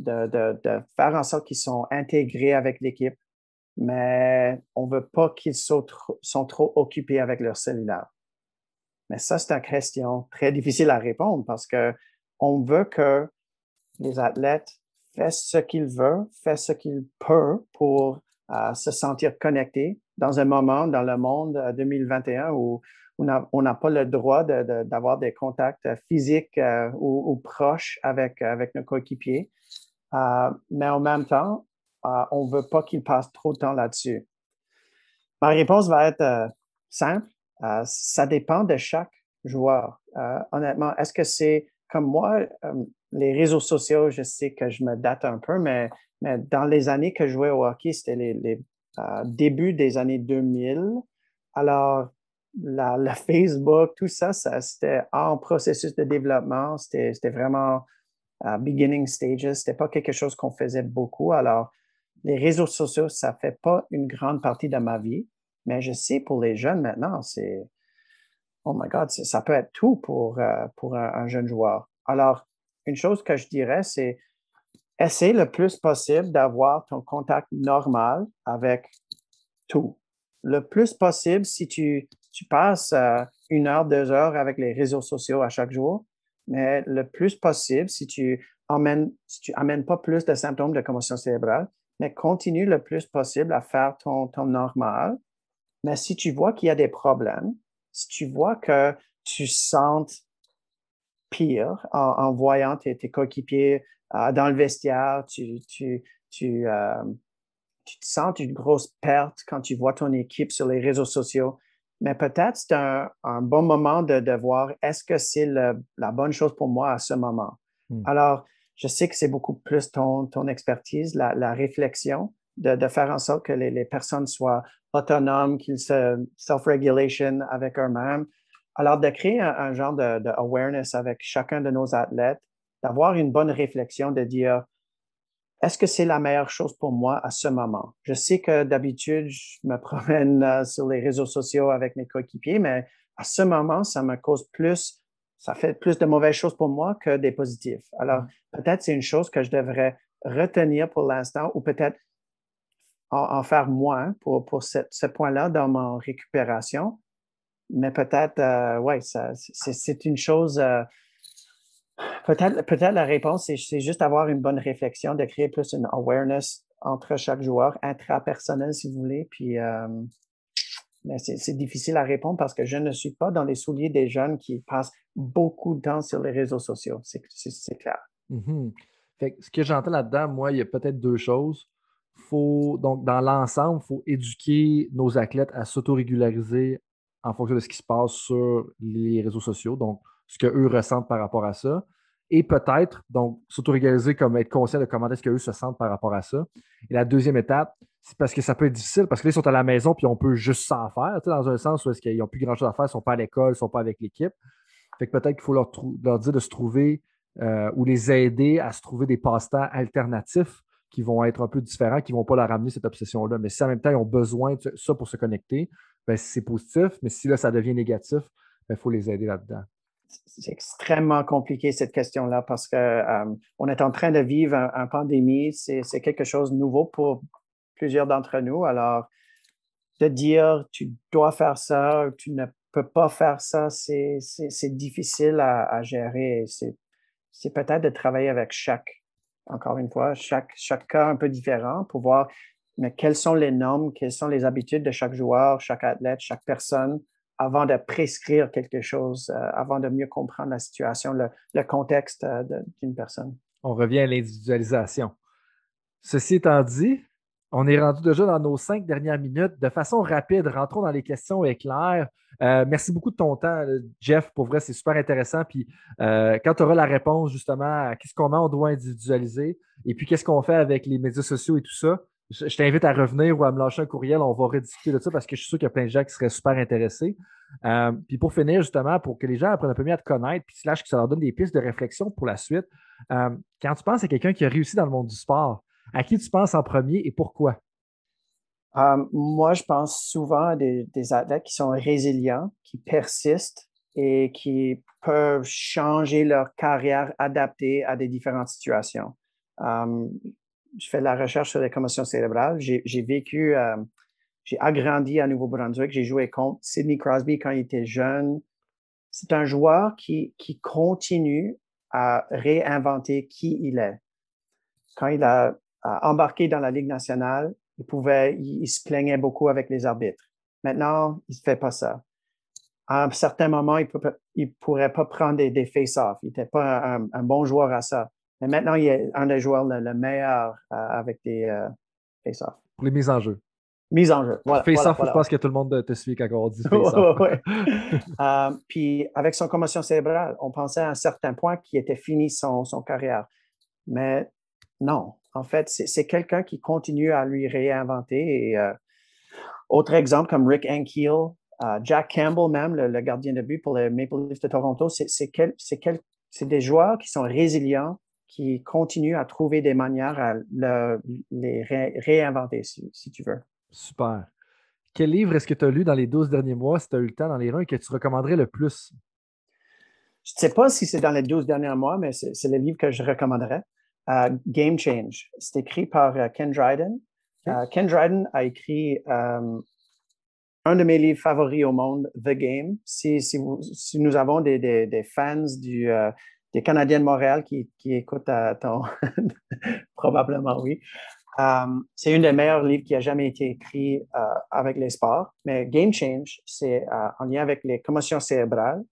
de, faire en sorte qu'ils sont intégrés avec l'équipe, mais on ne veut pas qu'ils soient trop, sont trop occupés avec leur cellulaire. Mais ça, c'est une question très difficile à répondre parce que on veut que les athlètes fassent ce qu'ils veulent, fassent ce qu'ils peuvent pour euh, se sentir connectés dans un moment dans le monde 2021 euh, où on n'a pas le droit d'avoir des contacts physiques euh, ou, proches avec nos coéquipiers. Euh, mais en même temps, euh, on ne veut pas qu'ils passent trop de temps là-dessus. Ma réponse va être simple. ça dépend de chaque joueur. honnêtement, est-ce que c'est comme moi, les réseaux sociaux, je sais que je me date un peu, mais, mais dans les années que je jouais au hockey, c'était les, les débuts des années 2000. Alors, la, Facebook, tout ça, ça c'était en processus de développement, c'était vraiment beginning stages, c'était pas quelque chose qu'on faisait beaucoup. Alors, les réseaux sociaux, ça fait pas une grande partie de ma vie, mais je sais pour les jeunes maintenant, c'est, oh my God, ça peut être tout pour, euh, pour un, jeune joueur. Alors, une chose que je dirais, c'est essayer le plus possible d'avoir ton contact normal avec tout le plus possible, si tu, tu passes euh, une heure, deux heures avec les réseaux sociaux à chaque jour, mais le plus possible, si tu amènes, si tu amènes pas plus de symptômes de commotion cérébrale, mais continue le plus possible à faire ton, ton normal. Mais si tu vois qu'il y a des problèmes, si tu vois que tu sens pire en, voyant tes, coéquipiers euh, dans le vestiaire, tu, tu, tu, euh, tu te sens une grosse perte quand tu vois ton équipe sur les réseaux sociaux. Mais peut-être c'est un, un, bon moment de, de voir est-ce que c'est la bonne chose pour moi à ce moment. Hmm. Alors, je sais que c'est beaucoup plus ton, ton expertise, la, la réflexion, de, de, faire en sorte que les, les personnes soient autonomes, qu'ils se self-regulation avec eux-mêmes. Alors, de créer un, genre de, de, awareness avec chacun de nos athlètes, d'avoir une bonne réflexion, de dire, est-ce que c'est la meilleure chose pour moi à ce moment? Je sais que d'habitude, je me promène euh, sur les réseaux sociaux avec mes coéquipiers, mais à ce moment, ça me cause plus, ça fait plus de mauvaises choses pour moi que des positifs. Alors, mm. peut-être c'est une chose que je devrais retenir pour l'instant ou peut-être en, faire moins pour, pour ce, point-là dans ma récupération. Mais peut-être, euh, ouais, c'est une chose. Euh, peut-être, peut-être la réponse, c'est juste avoir une bonne réflexion, de créer plus une awareness entre chaque joueur, intrapersonnel, si vous voulez. Puis, euh, c'est difficile à répondre parce que je ne suis pas dans les souliers des jeunes qui passent beaucoup de temps sur les réseaux sociaux. C'est clair. Mm-hmm. fait, ce que j'entends là-dedans, moi, il y a peut-être deux choses faut, donc, dans l'ensemble, il faut éduquer nos athlètes à s'autorégulariser en fonction de ce qui se passe sur les réseaux sociaux, donc ce qu'eux ressentent par rapport à ça. Et peut-être, donc, s'autorégulariser comme être conscient de comment est-ce qu'eux se sentent par rapport à ça. Et la deuxième étape, c'est parce que ça peut être difficile, parce que là, ils sont à la maison, puis on peut juste ça faire, dans un sens où est-ce qu'ils n'ont plus grand-chose à faire, ils ne sont pas à l'école, ils ne sont pas avec l'équipe. Fait que peut-être qu'il faut leur, dire de se trouver euh, ou les aider à se trouver des passe-temps alternatifs qui vont être un peu différents, qui ne vont pas leur ramener cette obsession-là. Mais si en même temps, ils ont besoin de ça pour se connecter, ben, c'est positif. Mais si là, ça devient négatif, il ben, faut les aider là-dedans. C'est extrêmement compliqué cette question-là parce qu'on euh, est en train de vivre une pandémie. C'est quelque chose de nouveau pour plusieurs d'entre nous. Alors, de dire tu dois faire ça, tu ne peux pas faire ça, c'est difficile à, gérer. C'est peut-être de travailler avec chaque encore une fois, chaque, chaque cas un peu différent pour voir mais quelles sont les normes, quelles sont les habitudes de chaque joueur, chaque athlète, chaque personne avant de prescrire quelque chose, euh, avant de mieux comprendre la situation, le, contexte euh, d'une personne. On revient à l'individualisation. Ceci étant dit, on est rendu déjà dans nos cinq dernières minutes. De façon rapide, rentrons dans les questions éclairs. Euh, merci beaucoup de ton temps, Jeff. Pour vrai, c'est super intéressant. Puis euh, quand tu auras la réponse justement à qu'est-ce qu'on on doit individualiser et puis qu'est-ce qu'on fait avec les médias sociaux et tout ça, je, t'invite à revenir ou à me lâcher un courriel. On va rediscuter de ça parce que je suis sûr qu'il y a plein de gens qui seraient super intéressés. Euh, puis pour finir, justement, pour que les gens apprennent un peu mieux à te connaître, puis slash que ça leur donne des pistes de réflexion pour la suite, quand tu penses à quelqu'un qui a réussi dans le monde du sport, à qui tu penses en premier et pourquoi? Euh, moi, je pense souvent à des, athlètes qui sont résilients, qui persistent et qui peuvent changer leur carrière adaptée à des différentes situations. Euh, je fais de la recherche sur les commotions cérébrales. J'ai vécu, euh, j'ai agrandi à Nouveau-Brunswick. J'ai joué contre Sidney Crosby quand il était jeune. C'est un joueur qui, qui continue à réinventer qui il est. Quand il a embarqué dans la Ligue nationale, il pouvait, il, se plaignait beaucoup avec les arbitres. Maintenant, il ne fait pas ça. À un certain moment, il ne pourrait pas prendre des, face-offs. Il n'était pas un, bon joueur à ça. Mais maintenant, il est un des joueurs le, meilleur euh, avec des euh, face-offs. Pour les mises en jeu. Mise en jeu. Voilà, face-off, je pense que tout le monde te suit quand on dit face-off. Euh, puis, avec son commotion cérébrale, on pensait à un certain point qu'il était fini son, son carrière. Mais non, en fait, c'est quelqu'un qui continue à lui réinventer. Et, euh, autre exemple comme Rick Ankiel, euh, Jack Campbell même, le, gardien de but pour les Maple Leafs de Toronto, c'est des joueurs qui sont résilients, qui continuent à trouver des manières à les réinventer, si, tu veux. Super. Quel livre est-ce que tu as lu dans les 12 derniers mois, si tu as eu le temps, dans les runs, que tu recommanderais le plus? Je ne sais pas si c'est dans les 12 derniers mois, mais c'est le livre que je recommanderais. Game Change. C'est écrit par euh, Ken Dryden. Euh, Ken Dryden a écrit euh, un de mes livres favoris au monde, The Game. Si, si, nous avons des, des, fans du, euh, des Canadiens de Montréal qui, qui écoutent à ton... probablement oui. Um, c'est un des meilleurs livres qui a jamais été écrit uh, avec les sports. Mais Game Change, c'est uh, en lien avec les commotions cérébrales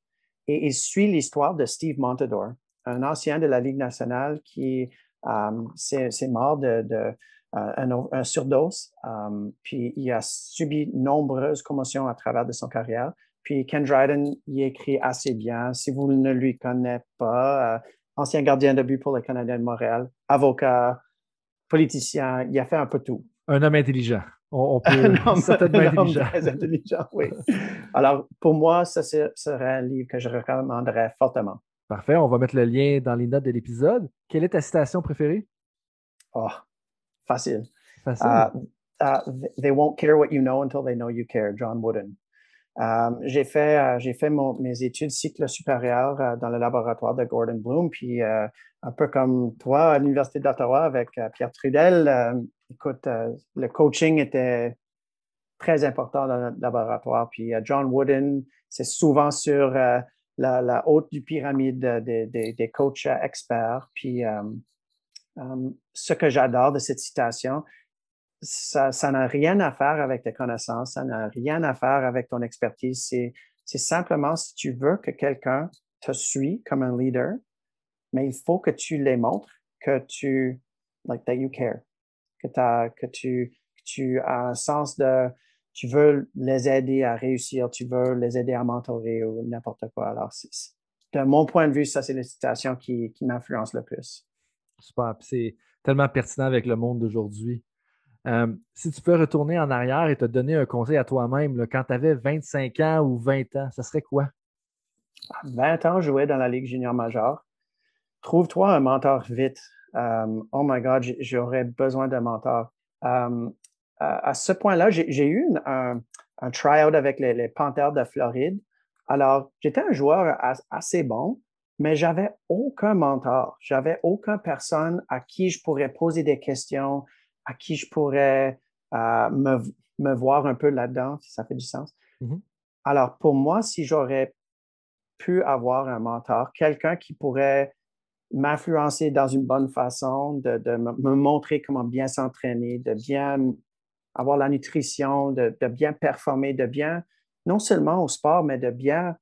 et il suit l'histoire de Steve Montador, un ancien de la Ligue nationale qui um, s'est mort de, de surdose. Puis il a subi nombreuses commotions à travers de son carrière. Puis Ken Dryden y écrit assez bien. Si vous ne lui connaissez pas, ancien gardien de but pour les Canadiens de Montréal, avocat, politicien, il a fait un peu tout. Un homme intelligent. On, peut un homme, certainement un intelligent. très intelligent, oui. Alors, pour moi, ça serait un livre que je recommanderais fortement. Parfait. On va mettre le lien dans les notes de l'épisode. Quelle est ta citation préférée? Oh, facile. Facile. Uh, uh, they won't care what you know until they know you care. John Wooden. Euh, j'ai fait, euh, j'ai fait mes études cycle supérieur euh, dans le laboratoire de Gordon Bloom, puis un peu comme toi à l'Université d'Ottawa avec Pierre Trudel. écoute, le coaching était très important dans notre laboratoire. Puis John Wooden, c'est souvent sur la, haute du pyramide des, des coachs experts. Puis ce que j'adore de cette citation, ça n'a rien à faire avec tes connaissances, ça n'a rien à faire avec ton expertise. C'est simplement si tu veux que quelqu'un te suit comme un leader, mais il faut que tu les montres que tu, like, that you care, que, que tu, as un sens de, tu veux les aider à réussir, tu veux les aider à mentorer ou n'importe quoi. Alors, de mon point de vue, ça, c'est la situation qui, qui m'influence le plus. Super. C'est tellement pertinent avec le monde d'aujourd'hui. Euh, si tu peux retourner en arrière et te donner un conseil à toi-même, quand tu avais 25 ans ou 20 ans, ça serait quoi? 20 ans, jouais dans la Ligue junior majeure. Trouve-toi un mentor vite. Euh, oh my God, j'aurais besoin d'un mentor. Euh, à, ce point-là, j'ai eu un try-out avec les, Panthers de Floride. Alors, j'étais un joueur assez bon, mais j'avais aucun mentor. J'avais aucune personne à qui je pourrais poser des questions, à qui je pourrais euh, me, me, voir un peu là-dedans, si ça fait du sens. Mm-hmm. Alors, pour moi, si j'aurais pu avoir un mentor, quelqu'un qui pourrait m'influencer dans une bonne façon, de, de me montrer comment bien s'entraîner, de bien avoir la nutrition, de, de, bien performer, de bien, non seulement au sport, mais de bien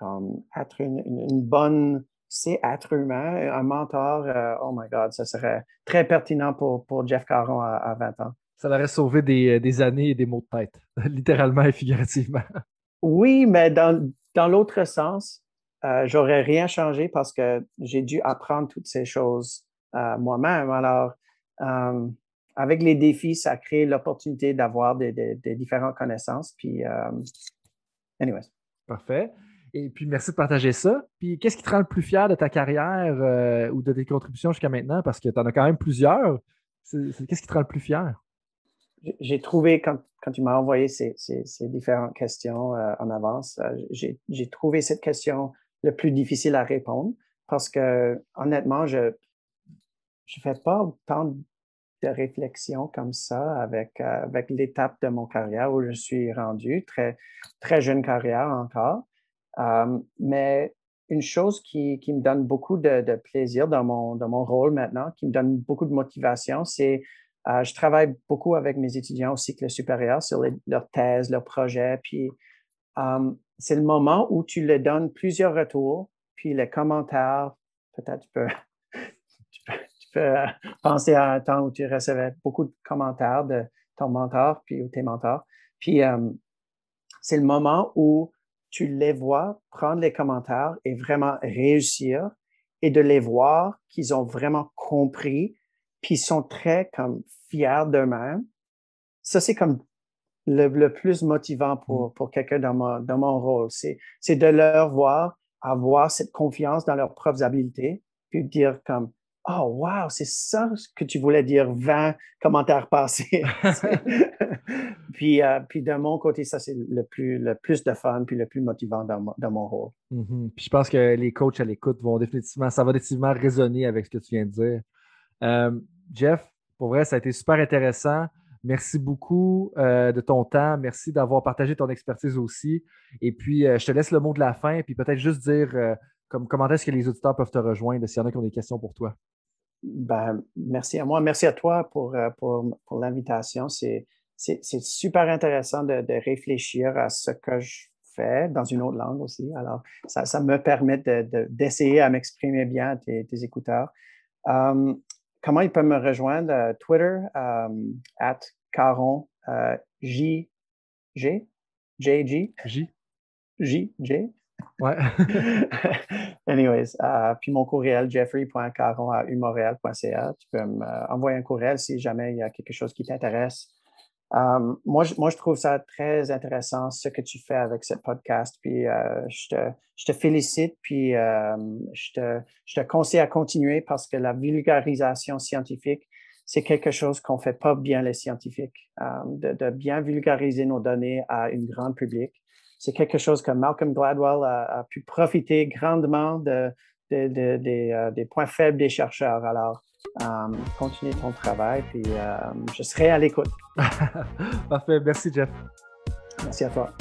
comme, être une, une bonne c'est être humain. Un mentor, euh, oh my God, ça serait très pertinent pour, pour Jeff Caron à, 20 ans. Ça l'aurait sauvé des, des, années et des mots de tête, littéralement et figurativement. Oui, mais dans, dans l'autre sens, euh, j'aurais rien changé parce que j'ai dû apprendre toutes ces choses euh, moi-même. Alors, euh, avec les défis, ça crée l'opportunité d'avoir des, des, des, différentes connaissances. Puis, anyways. Parfait. Et puis, merci de partager ça. Puis, qu'est-ce qui te rend le plus fier de ta carrière euh, ou de tes contributions jusqu'à maintenant? Parce que tu en as quand même plusieurs. Qu'est-ce qui te rend le plus fier? J'ai trouvé, quand, quand tu m'as envoyé ces, différentes questions euh, en avance, euh, j'ai trouvé cette question le plus difficile à répondre parce que, honnêtement, je ne fais pas tant de réflexion comme ça avec, avec l'étape de mon carrière où je suis rendu, très, très jeune carrière encore. Euh, mais une chose qui, qui, me donne beaucoup de, plaisir dans mon, dans mon rôle maintenant, qui me donne beaucoup de motivation, c'est euh, je travaille beaucoup avec mes étudiants au cycle supérieur sur leurs thèses, leurs projets, puis euh, c'est le moment où tu leur donnes plusieurs retours, puis les commentaires, peut-être tu peux, tu peux, peux penser à un temps où tu recevais beaucoup de commentaires de ton mentor, puis ou tes mentors. Puis c'est le moment où tu les vois prendre les commentaires et vraiment réussir et de les voir qu'ils ont vraiment compris puis sont très comme fiers d'eux-mêmes. Ça, c'est comme le, plus motivant pour, mmh. pour quelqu'un dans mon, dans mon rôle. C'est, c'est de leur voir avoir cette confiance dans leurs propres habiletés, puis dire comme, Oh, wow, c'est ça ce que tu voulais dire 20 commentaires passés. puis, euh, puis de mon côté, ça, c'est le plus, le plus de fun puis le plus motivant dans, mon, dans mon rôle. Mm-hmm. Puis je pense que les coachs à l'écoute vont définitivement, ça va définitivement résonner avec ce que tu viens de dire. Euh, Jeff, pour vrai, ça a été super intéressant. Merci beaucoup de ton temps. Merci d'avoir partagé ton expertise aussi. Et puis, je te laisse le mot de la fin, puis peut-être juste dire comme, comment est-ce que les auditeurs peuvent te rejoindre s'il y en a qui ont des questions pour toi. Ben, merci à moi. Merci à toi pour, pour, pour l'invitation. C'est super intéressant de, de, réfléchir à ce que je fais dans une autre langue aussi. Alors, ça, ça me permet d'essayer de, à m'exprimer bien à tes, écouteurs. Um, comment ils peuvent me rejoindre? Euh, Twitter, um, at Caron, uh, J, G, J, J. J. J, J. Ouais. Anyways, uh, puis mon courriel, jeffrey.caron à. Tu peux m'envoyer un courriel si jamais il y a quelque chose qui t'intéresse. Um, moi, je, trouve ça très intéressant ce que tu fais avec ce podcast. Puis euh, je, te, félicite, puis euh, je, te, conseille à continuer parce que la vulgarisation scientifique, c'est quelque chose qu'on fait pas bien les scientifiques, de, de, bien vulgariser nos données à une grande public. C'est quelque chose que Malcolm Gladwell a, a pu profiter grandement de, de, des, euh, des points faibles des chercheurs. Alors, Um, continue ton travail, puis euh, je serai à l'écoute. Parfait. Merci, Jeff. Merci à toi.